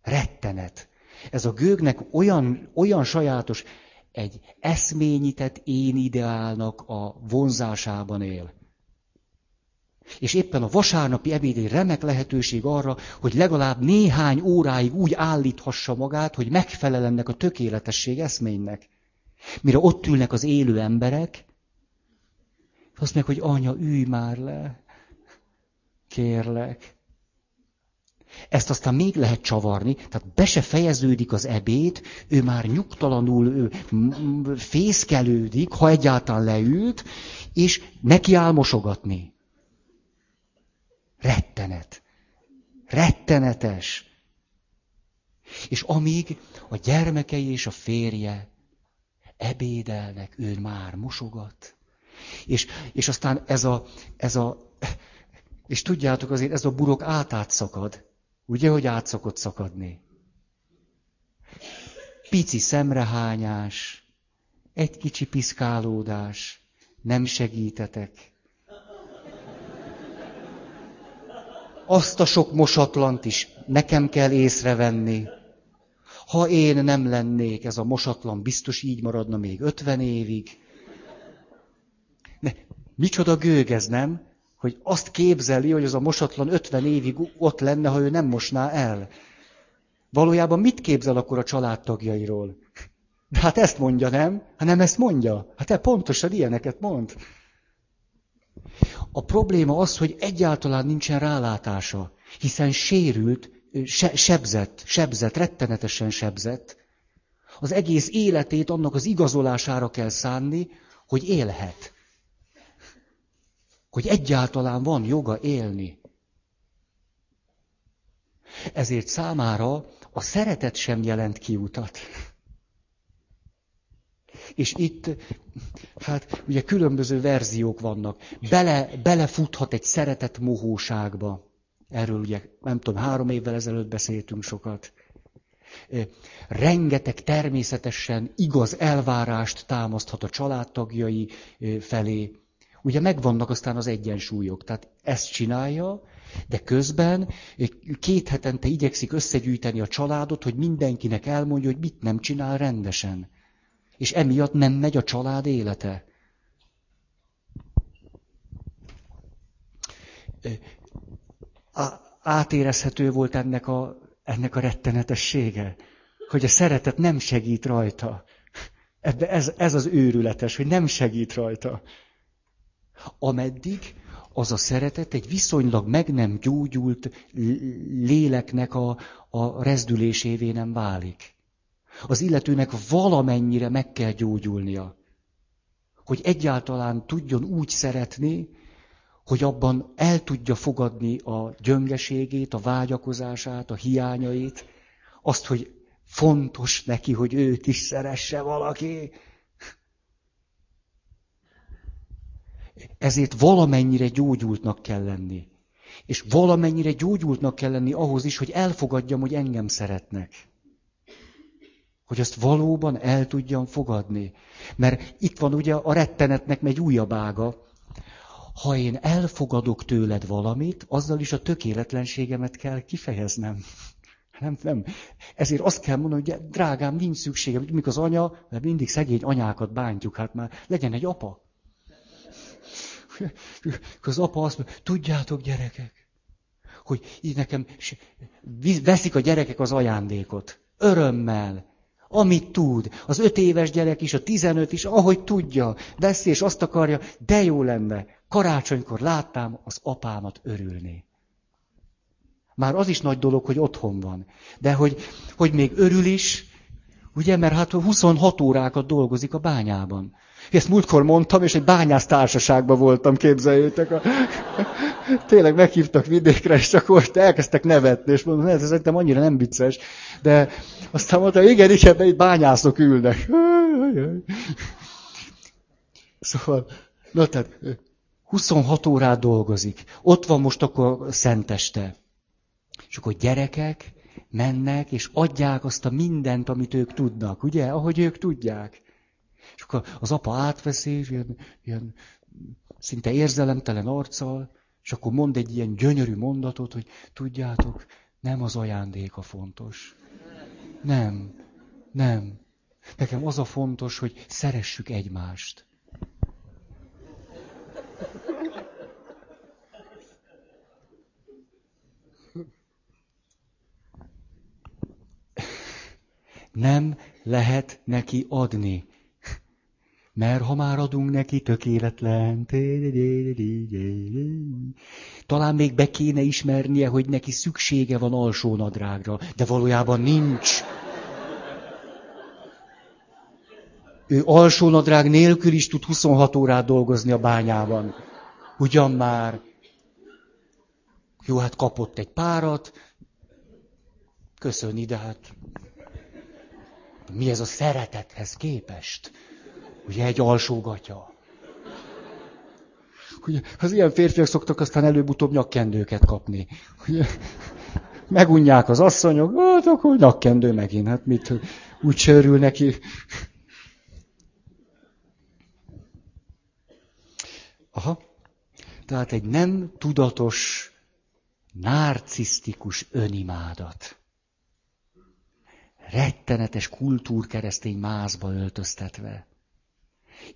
Rettenet. Ez a gőgnek olyan, olyan sajátos, egy eszményített én ideálnak a vonzásában él. És éppen a vasárnapi ebéd egy remek lehetőség arra, hogy legalább néhány óráig úgy állíthassa magát, hogy megfelel ennek a tökéletesség eszménynek. Mire ott ülnek az élő emberek, azt mondják, hogy anya, ülj már le, kérlek. Ezt aztán még lehet csavarni, tehát be se fejeződik az ebéd, ő már nyugtalanul ő fészkelődik, ha egyáltalán leült, és neki áll mosogatni. Rettenet. Rettenetes. És amíg a gyermekei és a férje ebédelnek, ő már mosogat. És, és aztán ez a, ez a, és tudjátok azért, ez a burok átát szakad. Ugye, hogy át szokott szakadni? Pici szemrehányás, egy kicsi piszkálódás, nem segítetek. Azt a sok mosatlant is nekem kell észrevenni. Ha én nem lennék, ez a mosatlan biztos így maradna még ötven évig. Ne, micsoda gőg ez, nem? hogy azt képzeli, hogy az a mosatlan 50 évig ott lenne, ha ő nem mosná el. Valójában mit képzel akkor a családtagjairól? De hát ezt mondja, nem? Hát nem ezt mondja. Hát te pontosan ilyeneket mond. A probléma az, hogy egyáltalán nincsen rálátása, hiszen sérült, se, sebzett, sebzett, rettenetesen sebzett. Az egész életét annak az igazolására kell szánni, hogy élhet hogy egyáltalán van joga élni. Ezért számára a szeretet sem jelent kiutat. És itt, hát ugye különböző verziók vannak. Bele, belefuthat egy szeretet mohóságba. Erről ugye, nem tudom, három évvel ezelőtt beszéltünk sokat. Rengeteg természetesen igaz elvárást támaszthat a családtagjai felé. Ugye megvannak aztán az egyensúlyok. Tehát ezt csinálja, de közben két hetente igyekszik összegyűjteni a családot, hogy mindenkinek elmondja, hogy mit nem csinál rendesen. És emiatt nem megy a család élete. Átérezhető volt ennek a, ennek a rettenetessége, hogy a szeretet nem segít rajta. Ebbe ez, ez az őrületes, hogy nem segít rajta ameddig az a szeretet egy viszonylag meg nem gyógyult léleknek a, a rezdülésévé nem válik. Az illetőnek valamennyire meg kell gyógyulnia. Hogy egyáltalán tudjon úgy szeretni, hogy abban el tudja fogadni a gyöngeségét, a vágyakozását, a hiányait, azt, hogy fontos neki, hogy őt is szeresse valaki, Ezért valamennyire gyógyultnak kell lenni. És valamennyire gyógyultnak kell lenni ahhoz is, hogy elfogadjam, hogy engem szeretnek. Hogy azt valóban el tudjam fogadni. Mert itt van ugye a rettenetnek egy újabb ága. Ha én elfogadok tőled valamit, azzal is a tökéletlenségemet kell kifejeznem. Nem, nem. Ezért azt kell mondani, hogy drágám, nincs szüksége. Mikor az anya, mert mindig szegény anyákat bántjuk, hát már legyen egy apa. Az apa azt mondja, tudjátok gyerekek, hogy így nekem veszik a gyerekek az ajándékot. Örömmel. Amit tud. Az öt éves gyerek is, a tizenöt is, ahogy tudja. Veszi és azt akarja, de jó lenne. Karácsonykor láttam az apámat örülni. Már az is nagy dolog, hogy otthon van. De hogy, hogy még örül is, ugye, mert hát 26 órákat dolgozik a bányában. Ezt múltkor mondtam, és egy bányász társaságban voltam, képzeljétek. A... Tényleg meghívtak vidékre, és csak most elkezdtek nevetni, és mondom, ez szerintem annyira nem vicces. De aztán mondtam, igen, igen, itt bányászok ülnek. Szóval, na tehát, 26 órát dolgozik. Ott van most akkor szenteste. És akkor gyerekek mennek, és adják azt a mindent, amit ők tudnak, ugye? Ahogy ők tudják. És akkor az apa átveszi, ilyen, ilyen szinte érzelemtelen arccal, és akkor mond egy ilyen gyönyörű mondatot, hogy tudjátok, nem az ajándék a fontos. Nem, nem. Nekem az a fontos, hogy szeressük egymást. Nem lehet neki adni. Mert ha már adunk neki tökéletlen, talán még be kéne ismernie, hogy neki szüksége van alsó nadrágra, de valójában nincs. Ő alsó nadrág nélkül is tud 26 órát dolgozni a bányában. Ugyan már. Jó, hát kapott egy párat, köszöni, de hát mi ez a szeretethez képest? Ugye egy alsógatya. Ugye, az ilyen férfiak szoktak aztán előbb-utóbb nyakkendőket kapni. Ugye, megunják az asszonyok, hát akkor nyakkendő megint, hát mit, úgy sörül neki. Aha. Tehát egy nem tudatos, narcisztikus önimádat. Rettenetes kultúrkeresztény mázba öltöztetve.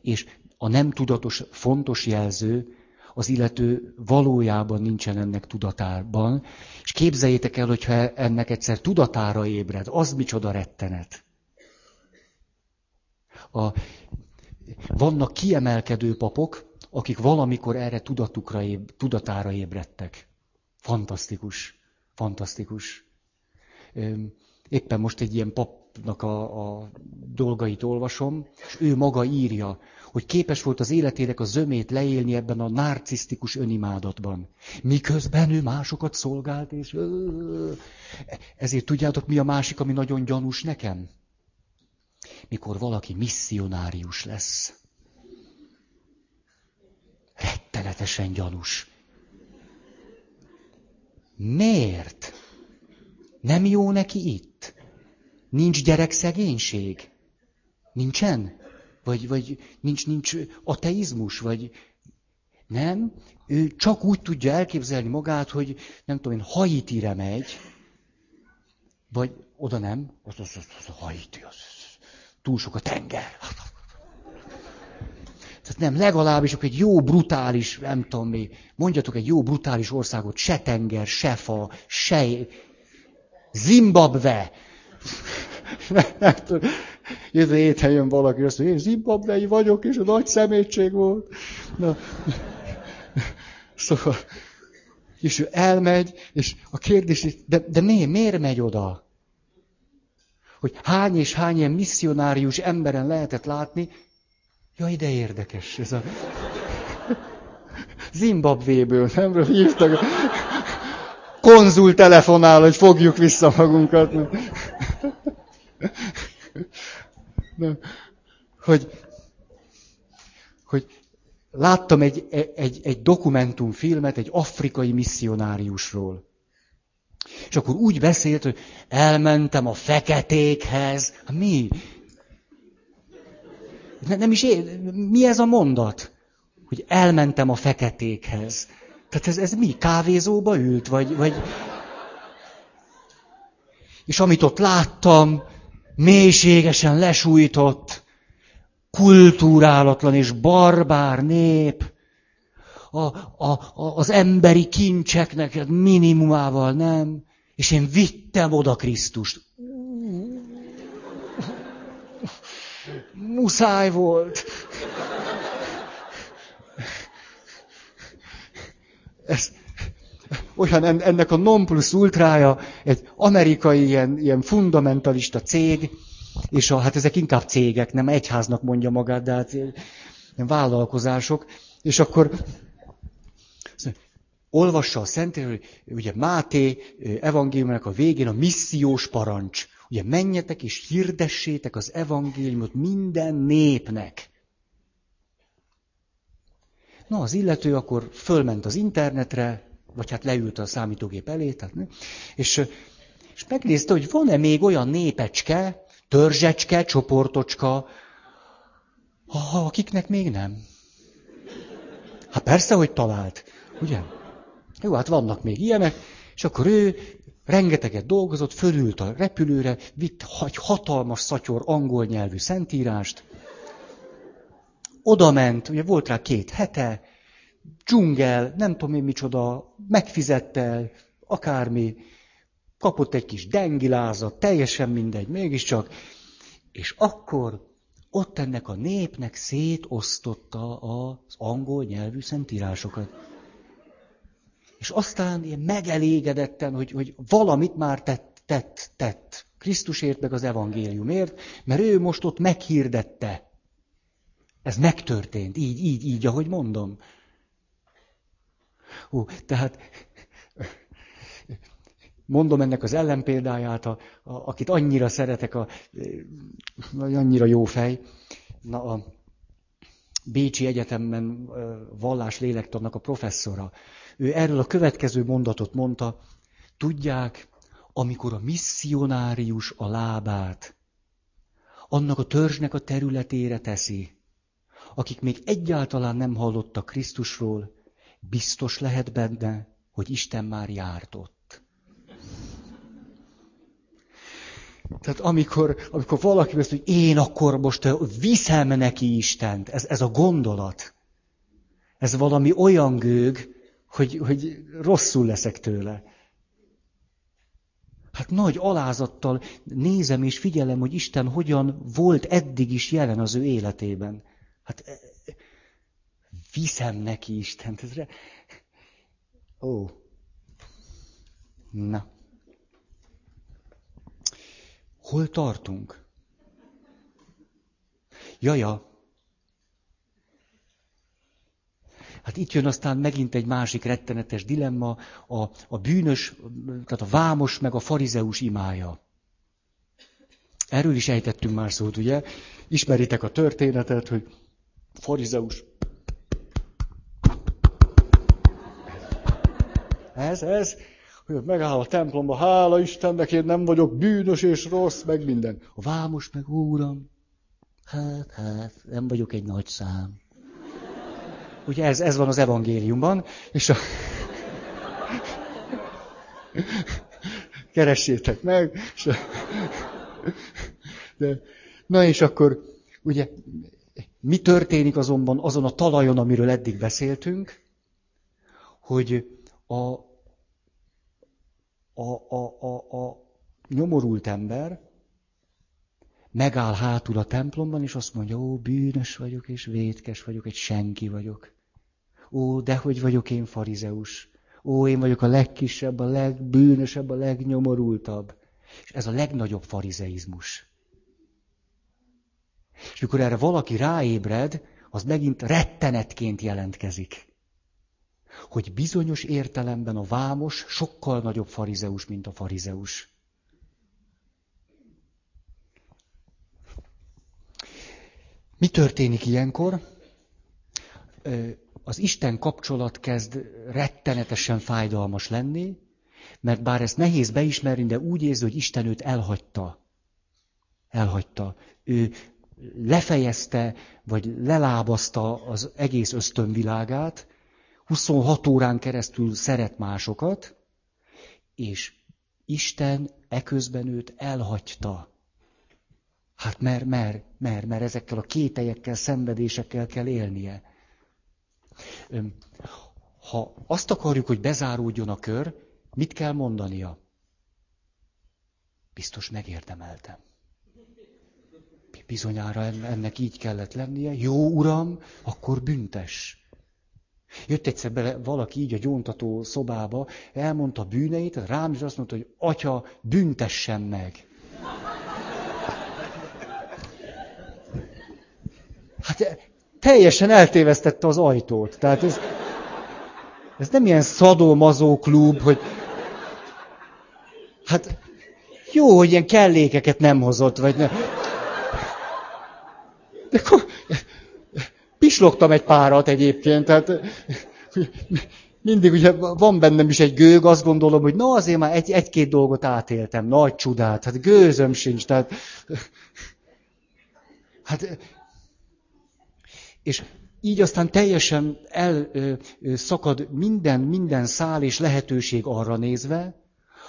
És a nem tudatos fontos jelző, az illető valójában nincsen ennek tudatában, és képzeljétek el, hogyha ennek egyszer tudatára ébred, az micsoda rettenet. A, vannak kiemelkedő papok, akik valamikor erre tudatukra éb, tudatára ébredtek. Fantasztikus, fantasztikus. Éppen most egy ilyen papnak a, a dolgait olvasom, és ő maga írja, hogy képes volt az életének a zömét leélni ebben a narcisztikus önimádatban. Miközben ő másokat szolgált, és ezért tudjátok, mi a másik, ami nagyon gyanús nekem? Mikor valaki misszionárius lesz. Rettenetesen gyanús. Miért? Nem jó neki itt? Nincs gyerekszegénység? Nincsen? Vagy, vagy nincs, nincs ateizmus? Vagy nem? Ő csak úgy tudja elképzelni magát, hogy nem tudom én, Haitire megy, vagy oda nem, az, az, az, az a Haiti, az, az, túl sok a tenger. Tehát nem, legalábbis egy jó brutális, nem tudom mi, mondjatok egy jó brutális országot, se tenger, se fa, se Zimbabwe. Jövő héten jön valaki, azt mondja, én zimbabvei vagyok, és a nagy szemétség volt. Na. Szóval, és ő elmegy, és a kérdés, de, de miért, miért megy oda? Hogy hány és hány ilyen misszionárius emberen lehetett látni, jaj, de érdekes ez a... Zimbabvéből, nem hívtak konzul telefonál, hogy fogjuk vissza magunkat. Na, hogy, hogy láttam egy, egy, egy dokumentumfilmet egy afrikai misszionáriusról. És akkor úgy beszélt, hogy elmentem a feketékhez. Mi? Nem is én. Mi ez a mondat? Hogy elmentem a feketékhez. Tehát ez, ez mi? Kávézóba ült? Vagy, vagy... És amit ott láttam, mélységesen lesújtott, kultúrálatlan és barbár nép, a, a, a, az emberi kincseknek minimumával nem, és én vittem oda Krisztust. Muszáj volt. Ez, olyan ennek a non plus ultrája egy amerikai ilyen, ilyen fundamentalista cég, és a, hát ezek inkább cégek, nem egyháznak mondja magát, de hát ilyen vállalkozások, és akkor olvassa a Szentírás, hogy ugye Máté evangéliumának a végén a missziós parancs. Ugye menjetek és hirdessétek az evangéliumot minden népnek. Na, az illető akkor fölment az internetre, vagy hát leült a számítógép elé, tehát, és, és megnézte, hogy van-e még olyan népecske, törzsecske, csoportocska, akiknek még nem. Hát persze, hogy talált, ugye? Jó, hát vannak még ilyenek, és akkor ő rengeteget dolgozott, fölült a repülőre, vitt egy hatalmas szatyor angol nyelvű szentírást, oda ment, ugye volt rá két hete, dzsungel, nem tudom én micsoda, megfizette, akármi, kapott egy kis dengilázat, teljesen mindegy, mégiscsak, és akkor ott ennek a népnek szétosztotta az angol nyelvű szentírásokat. És aztán ilyen megelégedetten, hogy, hogy valamit már tett, tett, tett. Krisztusért meg az evangéliumért, mert ő most ott meghirdette. Ez megtörtént, így, így, így, ahogy mondom. Ó, tehát mondom ennek az ellenpéldáját, a, a, akit annyira szeretek, a, a, annyira jó fej. Na, a Bécsi Egyetemben vallás lélektannak a professzora. Ő erről a következő mondatot mondta, tudják, amikor a misszionárius a lábát annak a törzsnek a területére teszi, akik még egyáltalán nem hallottak Krisztusról, biztos lehet benne, hogy Isten már járt ott. Tehát amikor, amikor valaki azt, hogy én akkor most viszem neki Istent, ez, ez a gondolat, ez valami olyan gőg, hogy, hogy rosszul leszek tőle. Hát nagy alázattal nézem és figyelem, hogy Isten hogyan volt eddig is jelen az ő életében. Hát viszem neki Istent. Ez re... Ó. Na. Hol tartunk? Jaja, Hát itt jön aztán megint egy másik rettenetes dilemma, a, a bűnös, tehát a vámos meg a farizeus imája. Erről is ejtettünk már szót, ugye? Ismeritek a történetet, hogy farizeus. Ez, ez, hogy megáll a templomba, hála Istennek, én nem vagyok bűnös és rossz, meg minden. A vámos meg, úram, hát, hát, nem vagyok egy nagy szám. Ugye ez, ez van az evangéliumban, és a... Keressétek meg. És a... De... Na és akkor, ugye, mi történik azonban azon a talajon, amiről eddig beszéltünk, hogy a, a, a, a, a nyomorult ember megáll hátul a templomban, és azt mondja, ó, bűnös vagyok, és vétkes vagyok, egy senki vagyok. Ó, de hogy vagyok én farizeus. Ó, én vagyok a legkisebb, a legbűnösebb, a legnyomorultabb. És ez a legnagyobb farizeizmus. És mikor erre valaki ráébred, az megint rettenetként jelentkezik. Hogy bizonyos értelemben a vámos sokkal nagyobb farizeus, mint a farizeus. Mi történik ilyenkor? az Isten kapcsolat kezd rettenetesen fájdalmas lenni, mert bár ezt nehéz beismerni, de úgy érzi, hogy Isten őt elhagyta. Elhagyta. Ő lefejezte, vagy lelábazta az egész ösztönvilágát, 26 órán keresztül szeret másokat, és Isten eközben őt elhagyta. Hát mert, mert, mert, mert ezekkel a kételyekkel, szenvedésekkel kell élnie. Ha azt akarjuk, hogy bezáródjon a kör, mit kell mondania? Biztos megérdemeltem. Bizonyára ennek így kellett lennie. Jó, uram, akkor büntes. Jött egyszer bele valaki így a gyóntató szobába, elmondta bűneit, rám is azt mondta, hogy atya, büntessen meg. Hát teljesen eltévesztette az ajtót. Tehát ez, ez nem ilyen szadomazó klub, hogy... Hát jó, hogy ilyen kellékeket nem hozott, vagy nem. De akkor pislogtam egy párat egyébként, tehát mindig ugye van bennem is egy gőg, azt gondolom, hogy na azért már egy, egy-két dolgot átéltem, nagy csodát, hát gőzöm sincs, tehát hát és így aztán teljesen elszakad minden, minden szál és lehetőség arra nézve,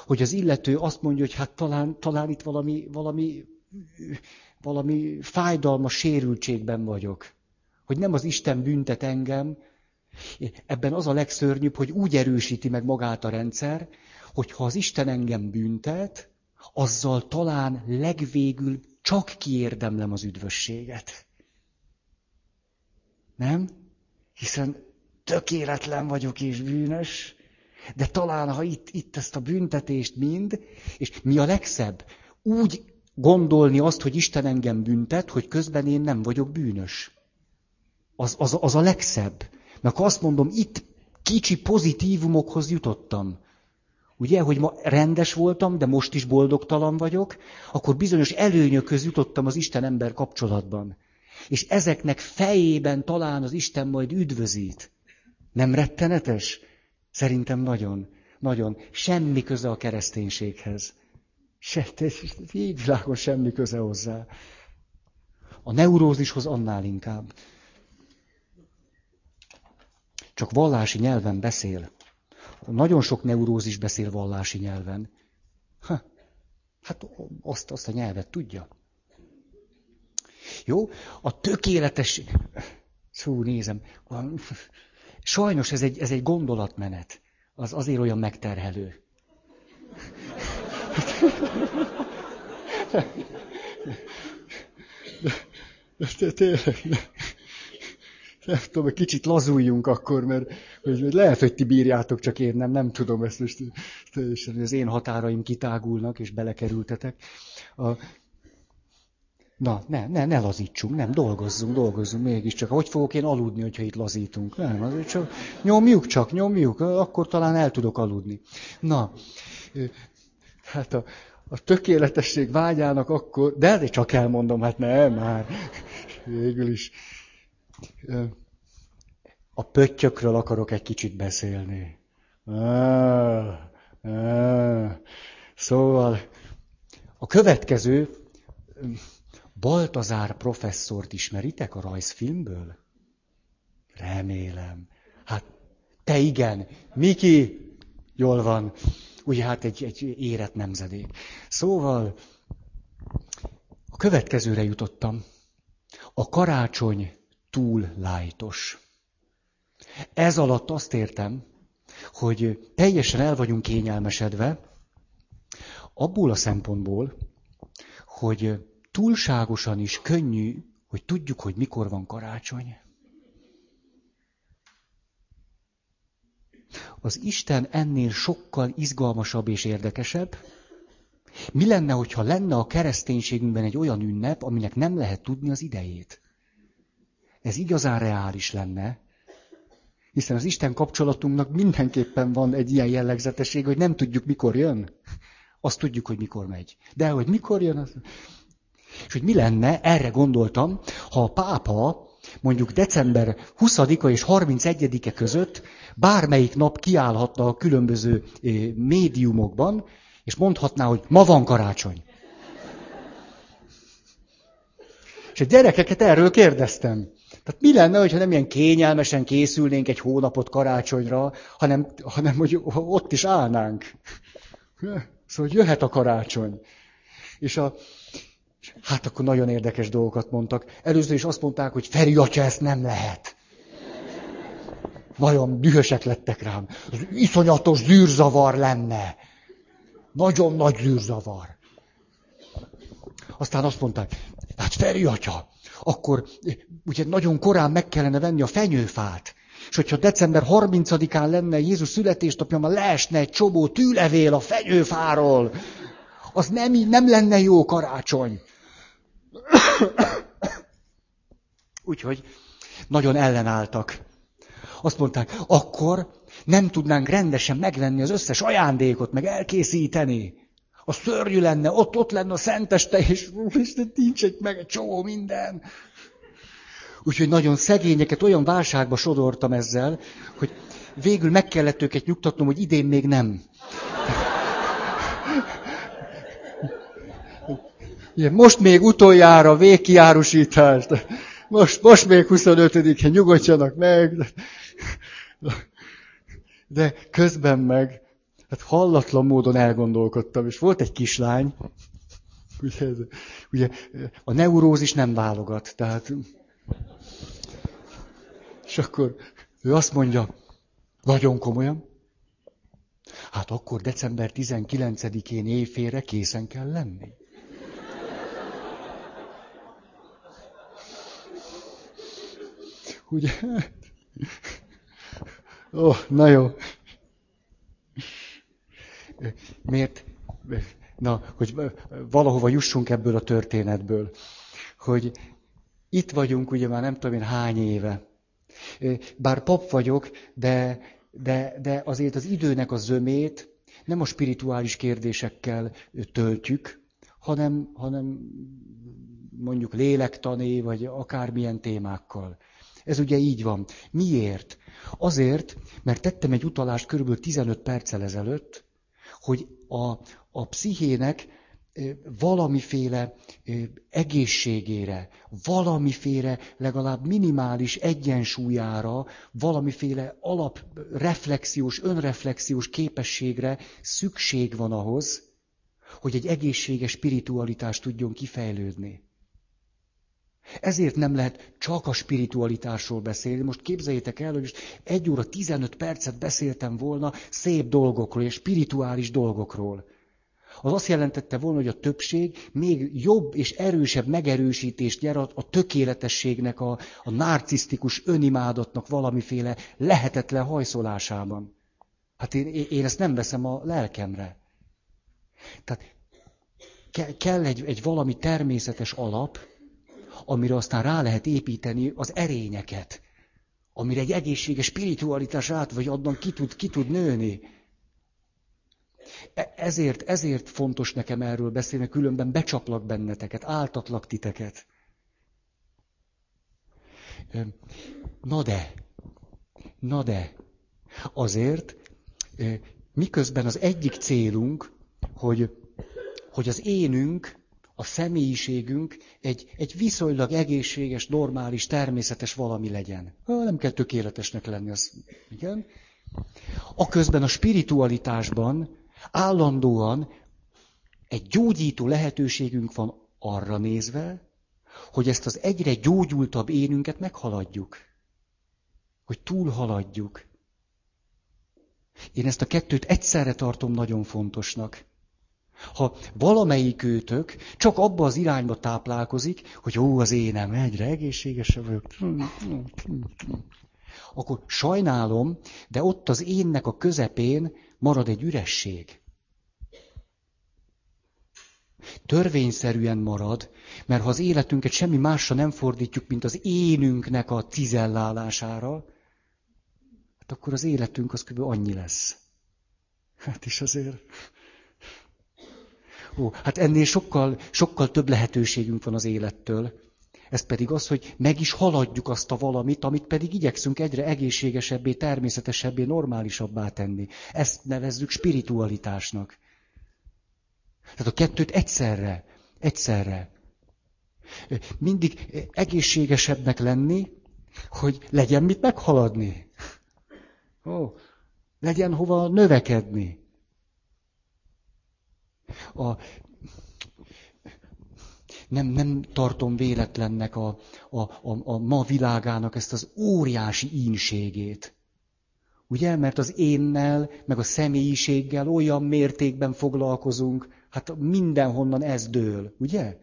hogy az illető azt mondja, hogy hát talán, talán itt valami, valami, valami fájdalmas sérültségben vagyok. Hogy nem az Isten büntet engem. Ebben az a legszörnyűbb, hogy úgy erősíti meg magát a rendszer, hogy ha az Isten engem büntet, azzal talán legvégül csak kiérdemlem az üdvösséget. Nem? Hiszen tökéletlen vagyok és bűnös, de talán, ha itt, itt ezt a büntetést mind, és mi a legszebb? Úgy gondolni azt, hogy Isten engem büntet, hogy közben én nem vagyok bűnös. Az, az, az a legszebb. Mert akkor azt mondom, itt kicsi pozitívumokhoz jutottam. Ugye, hogy ma rendes voltam, de most is boldogtalan vagyok, akkor bizonyos előnyökhöz jutottam az Isten-ember kapcsolatban. És ezeknek fejében talán az Isten majd üdvözít. Nem rettenetes? Szerintem nagyon, nagyon. Semmi köze a kereszténységhez. Se, így világon semmi köze hozzá. A neurózishoz annál inkább. Csak vallási nyelven beszél. Nagyon sok neurózis beszél vallási nyelven. Hát azt, azt a nyelvet tudja. Jó? A tökéletes... Szó, nézem. Sajnos ez egy, ez egy gondolatmenet. Az azért olyan megterhelő. Tényleg, nem tudom, egy kicsit lazuljunk akkor, mert hogy lehet, hogy ti bírjátok, csak én nem, nem tudom ezt most teljesen, az én határaim kitágulnak, és belekerültetek. A, Na, ne, ne, ne lazítsunk, nem, dolgozzunk, dolgozzunk mégiscsak. Hogy fogok én aludni, hogyha itt lazítunk? Nem, azért csak nyomjuk csak, nyomjuk, akkor talán el tudok aludni. Na, hát a, a tökéletesség vágyának akkor, de, de csak elmondom, hát nem, már végül is. A pöttyökről akarok egy kicsit beszélni. Szóval a következő Baltazár professzort ismeritek a rajzfilmből? Remélem. Hát, te igen. Miki, jól van. Ugye hát egy, egy érett nemzedék. Szóval, a következőre jutottam. A karácsony túl lájtos. Ez alatt azt értem, hogy teljesen el vagyunk kényelmesedve, abból a szempontból, hogy túlságosan is könnyű, hogy tudjuk, hogy mikor van karácsony. Az Isten ennél sokkal izgalmasabb és érdekesebb. Mi lenne, hogyha lenne a kereszténységünkben egy olyan ünnep, aminek nem lehet tudni az idejét? Ez igazán reális lenne, hiszen az Isten kapcsolatunknak mindenképpen van egy ilyen jellegzetesség, hogy nem tudjuk, mikor jön. Azt tudjuk, hogy mikor megy. De hogy mikor jön, az... És hogy mi lenne, erre gondoltam, ha a pápa mondjuk december 20-a és 31-e között bármelyik nap kiállhatna a különböző eh, médiumokban, és mondhatná, hogy ma van karácsony. És a gyerekeket erről kérdeztem. Tehát mi lenne, hogyha nem ilyen kényelmesen készülnénk egy hónapot karácsonyra, hanem, hanem hogy ott is állnánk. Szóval jöhet a karácsony. És a, hát akkor nagyon érdekes dolgokat mondtak. Először is azt mondták, hogy Feri atya, ezt nem lehet. Nagyon dühösek lettek rám. Az iszonyatos zűrzavar lenne. Nagyon nagy zűrzavar. Aztán azt mondták, hát Feri atya, akkor ugye nagyon korán meg kellene venni a fenyőfát. És hogyha december 30-án lenne Jézus születésnapja, már leesne egy csobó tűlevél a fenyőfáról. Az nem, nem lenne jó karácsony. Úgyhogy nagyon ellenálltak. Azt mondták, akkor nem tudnánk rendesen megvenni az összes ajándékot, meg elkészíteni. A szörnyű lenne, ott, ott lenne a szenteste, és Isten nincs egy, meg egy csomó minden. Úgyhogy nagyon szegényeket olyan válságba sodortam ezzel, hogy végül meg kellett őket nyugtatnom, hogy idén még nem. Most még utoljára végkiárusítást. Most, most még 25-en nyugodjanak meg. De közben meg, hát hallatlan módon elgondolkodtam, és volt egy kislány, ugye, ugye a neurózis nem válogat, tehát és akkor ő azt mondja, nagyon komolyan, hát akkor december 19-én éjfélre készen kell lenni. Ugye? Ó, oh, na jó. Miért? Na, hogy valahova jussunk ebből a történetből. Hogy itt vagyunk ugye már nem tudom én hány éve. Bár pap vagyok, de, de, de azért az időnek a zömét nem a spirituális kérdésekkel töltjük, hanem, hanem mondjuk lélektani, vagy akármilyen témákkal. Ez ugye így van. Miért? Azért, mert tettem egy utalást körülbelül 15 perccel ezelőtt, hogy a, a pszichének valamiféle egészségére, valamiféle legalább minimális egyensúlyára, valamiféle alapreflexiós, önreflexiós képességre szükség van ahhoz, hogy egy egészséges spiritualitást tudjon kifejlődni. Ezért nem lehet csak a spiritualitásról beszélni. Most képzeljétek el, hogy most egy óra 15 percet beszéltem volna szép dolgokról és spirituális dolgokról az azt jelentette volna, hogy a többség még jobb és erősebb megerősítést nyer a, tökéletességnek, a, a narcisztikus önimádatnak valamiféle lehetetlen hajszolásában. Hát én, én ezt nem veszem a lelkemre. Tehát ke, kell egy, egy valami természetes alap, amire aztán rá lehet építeni az erényeket, amire egy egészséges spiritualitás át vagy adnak ki tud, ki tud nőni. E, ezért, ezért fontos nekem erről beszélni, különben becsaplak benneteket, áltatlak titeket. Na de, na de, azért, miközben az egyik célunk, hogy, hogy az énünk, a személyiségünk egy, egy viszonylag egészséges, normális, természetes valami legyen. Nem kell tökéletesnek lenni, az, igen. A közben a spiritualitásban Állandóan egy gyógyító lehetőségünk van arra nézve, hogy ezt az egyre gyógyultabb énünket meghaladjuk. Hogy túlhaladjuk. Én ezt a kettőt egyszerre tartom nagyon fontosnak. Ha valamelyik őtök csak abba az irányba táplálkozik, hogy ó, az énem egyre egészségesebb vagyok, akkor sajnálom, de ott az énnek a közepén marad egy üresség. Törvényszerűen marad, mert ha az életünket semmi másra nem fordítjuk, mint az énünknek a cizellálására, hát akkor az életünk az kb. annyi lesz. Hát is azért. Ó, hát ennél sokkal, sokkal több lehetőségünk van az élettől. Ez pedig az, hogy meg is haladjuk azt a valamit, amit pedig igyekszünk egyre egészségesebbé, természetesebbé, normálisabbá tenni. Ezt nevezzük spiritualitásnak. Tehát a kettőt egyszerre, egyszerre. Mindig egészségesebbnek lenni, hogy legyen mit meghaladni. Ó, legyen hova növekedni. A, nem, nem tartom véletlennek a, a, a, a ma világának ezt az óriási ínségét. Ugye? Mert az énnel, meg a személyiséggel olyan mértékben foglalkozunk, hát mindenhonnan ez dől, ugye?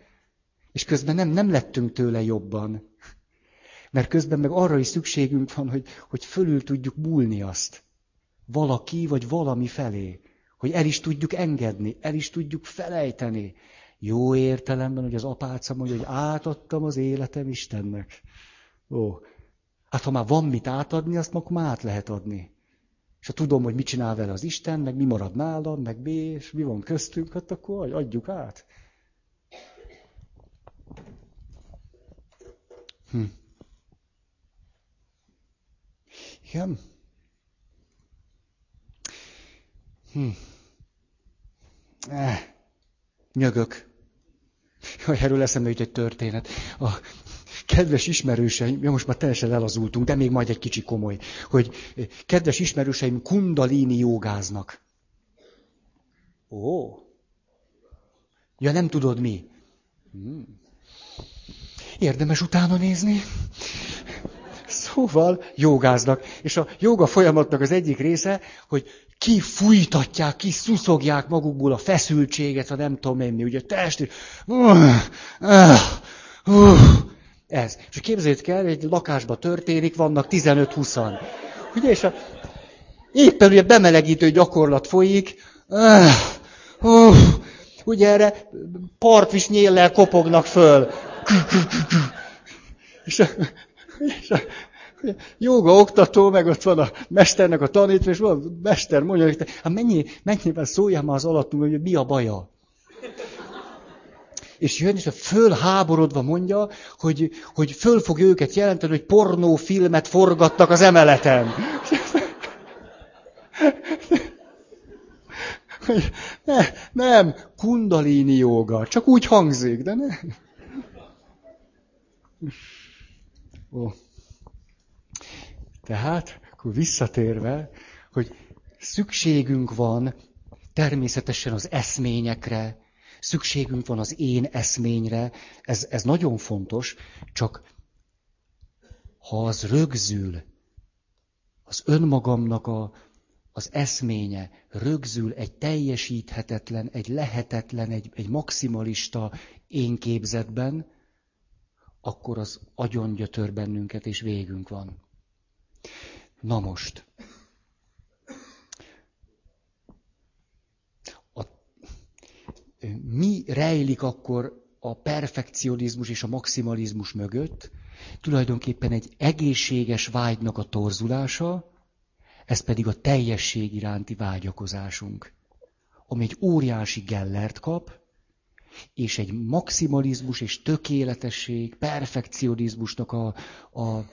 És közben nem, nem lettünk tőle jobban. Mert közben meg arra is szükségünk van, hogy, hogy fölül tudjuk múlni azt. Valaki vagy valami felé. Hogy el is tudjuk engedni, el is tudjuk felejteni. Jó értelemben, hogy az apáca mondja, hogy átadtam az életem Istennek. Ó, hát ha már van mit átadni, azt akkor már át lehet adni. És ha tudom, hogy mit csinál vele az Isten, meg mi marad nálam, meg mi, és mi van köztünk, hát akkor adjuk át. Hm. Igen. Hm. Eh, nyögök. Jaj, erről eszembe jut egy történet. A kedves ismerőseim, ja most már teljesen elazultunk, de még majd egy kicsi komoly, hogy kedves ismerőseim kundalini jogáznak. Ó. Ja, nem tudod mi? Hmm. Érdemes utána nézni. Szóval jogáznak. És a joga folyamatnak az egyik része, hogy kifújtatják, kiszuszogják magukból a feszültséget, ha nem tudom én mi, ugye test, ez. És képzeljétek el, egy lakásba történik, vannak 15-20-an. Ugye, és a, éppen ugye bemelegítő gyakorlat folyik, ugye erre partvisnyéllel kopognak föl. És a, és a joga oktató, meg ott van a mesternek a tanítva, és van a mester mondja, hogy hát mennyi, mennyiben szóljál már az alattunk, hogy mi a baja. És jön, és a fölháborodva mondja, hogy, hogy föl fog őket jelenteni, hogy pornófilmet forgattak az emeleten. Ne, nem, kundalini joga. Csak úgy hangzik, de nem. Ó. Tehát, akkor visszatérve, hogy szükségünk van természetesen az eszményekre, szükségünk van az én eszményre, ez, ez nagyon fontos, csak ha az rögzül, az önmagamnak a, az eszménye rögzül egy teljesíthetetlen, egy lehetetlen, egy, egy maximalista én képzetben, akkor az agyon gyötör bennünket, és végünk van. Na most. A, mi rejlik akkor a perfekcionizmus és a maximalizmus mögött? Tulajdonképpen egy egészséges vágynak a torzulása, ez pedig a teljesség iránti vágyakozásunk, ami egy óriási gellert kap, és egy maximalizmus és tökéletesség, perfekcionizmusnak a, a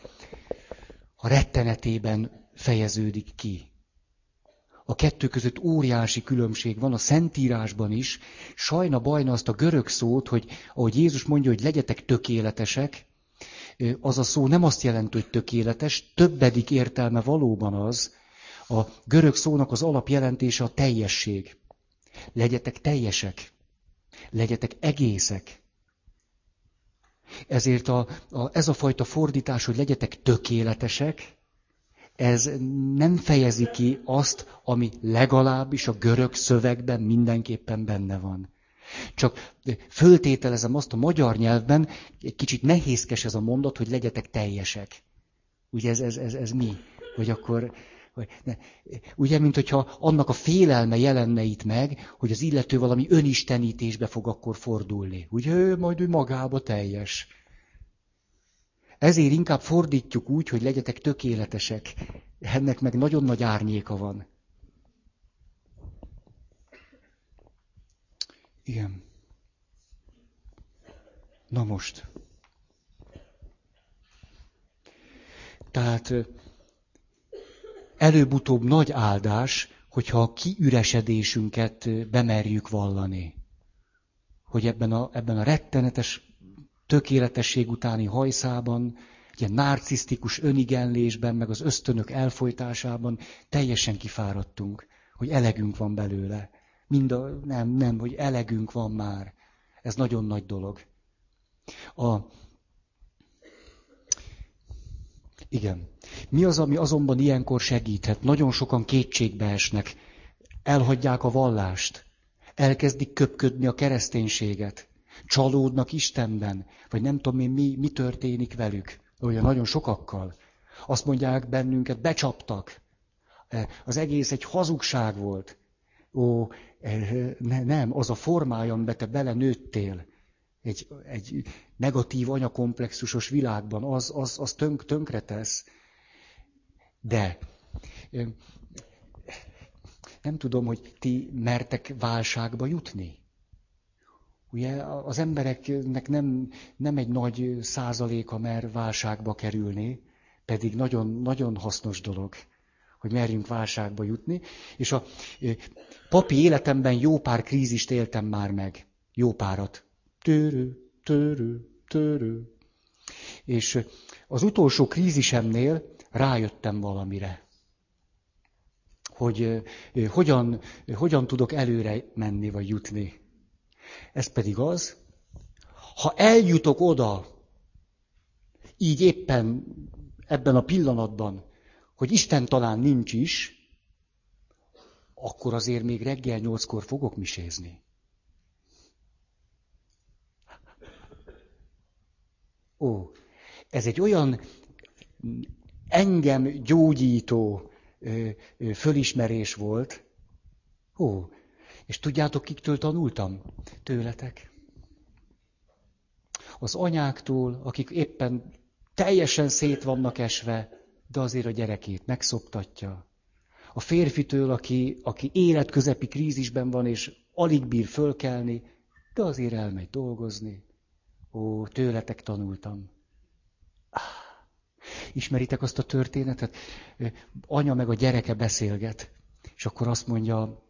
a rettenetében fejeződik ki. A kettő között óriási különbség van, a Szentírásban is. Sajna bajna azt a görög szót, hogy ahogy Jézus mondja, hogy legyetek tökéletesek, az a szó nem azt jelenti, hogy tökéletes, többedik értelme valóban az, a görög szónak az alapjelentése a teljesség. Legyetek teljesek, legyetek egészek. Ezért a, a, ez a fajta fordítás, hogy legyetek tökéletesek, ez nem fejezi ki azt, ami legalábbis a görög szövegben mindenképpen benne van. Csak föltételezem azt a magyar nyelvben, egy kicsit nehézkes ez a mondat, hogy legyetek teljesek. Ugye ez, ez, ez, ez mi? Hogy akkor hogy ne, ugye, mint hogyha annak a félelme jelenne itt meg, hogy az illető valami önistenítésbe fog akkor fordulni. Ugye ő majd ő magába teljes. Ezért inkább fordítjuk úgy, hogy legyetek tökéletesek. Ennek meg nagyon nagy árnyéka van. Igen. Na most. Tehát előbb-utóbb nagy áldás, hogyha a kiüresedésünket bemerjük vallani. Hogy ebben a, ebben a rettenetes tökéletesség utáni hajszában, ilyen narcisztikus önigenlésben, meg az ösztönök elfolytásában teljesen kifáradtunk, hogy elegünk van belőle. Mind a, nem, nem, hogy elegünk van már. Ez nagyon nagy dolog. A, igen. Mi az, ami azonban ilyenkor segíthet? Nagyon sokan kétségbe esnek, elhagyják a vallást, elkezdik köpködni a kereszténységet, csalódnak Istenben, vagy nem tudom én, mi, mi történik velük. Olyan nagyon sokakkal. Azt mondják bennünket, becsaptak. E, az egész egy hazugság volt. Ó, e, ne, nem, az a formája, amiben te belenőttél, egy, egy negatív anyakomplexusos világban, az, az, az tönk, tönkre tesz. De nem tudom, hogy ti mertek válságba jutni. Ugye az embereknek nem, nem egy nagy százaléka mer válságba kerülni, pedig nagyon, nagyon hasznos dolog, hogy merjünk válságba jutni. És a papi életemben jó pár krízist éltem már meg. Jó párat. Törő, törő, törő. És az utolsó krízisemnél rájöttem valamire hogy hogyan, hogyan tudok előre menni vagy jutni. Ez pedig az, ha eljutok oda, így éppen ebben a pillanatban, hogy Isten talán nincs is, akkor azért még reggel nyolckor fogok misézni. Ó, ez egy olyan engem gyógyító fölismerés volt. Ó, és tudjátok, kiktől tanultam? Tőletek. Az anyáktól, akik éppen teljesen szét vannak esve, de azért a gyerekét megszoptatja. A férfitől, aki, aki életközepi krízisben van, és alig bír fölkelni, de azért elmegy dolgozni. Ó, tőletek tanultam. Ismeritek azt a történetet? Anya meg a gyereke beszélget, és akkor azt mondja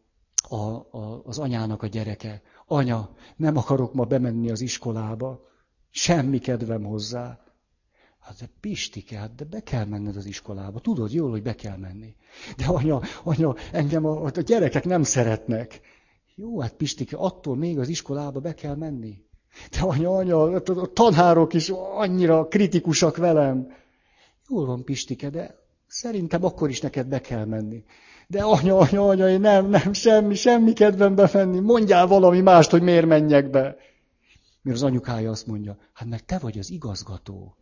a, a, az anyának a gyereke, anya, nem akarok ma bemenni az iskolába, semmi kedvem hozzá. Hát de Pistike, hát de be kell menned az iskolába. Tudod jól, hogy be kell menni. De anya, anya, engem a, a gyerekek nem szeretnek. Jó, hát Pistike, attól még az iskolába be kell menni. De anya, anya, a tanárok is annyira kritikusak velem. Jól van, Pistike, de szerintem akkor is neked be kell menni. De anya, anya, anya, én nem, nem, semmi, semmi kedvem befenni. Mondjál valami mást, hogy miért menjek be. Mert az anyukája azt mondja, hát mert te vagy az igazgató.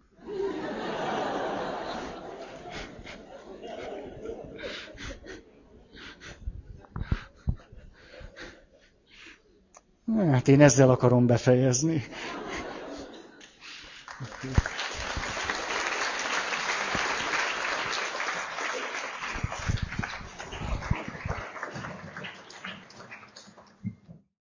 Hát én ezzel akarom befejezni. Thank you.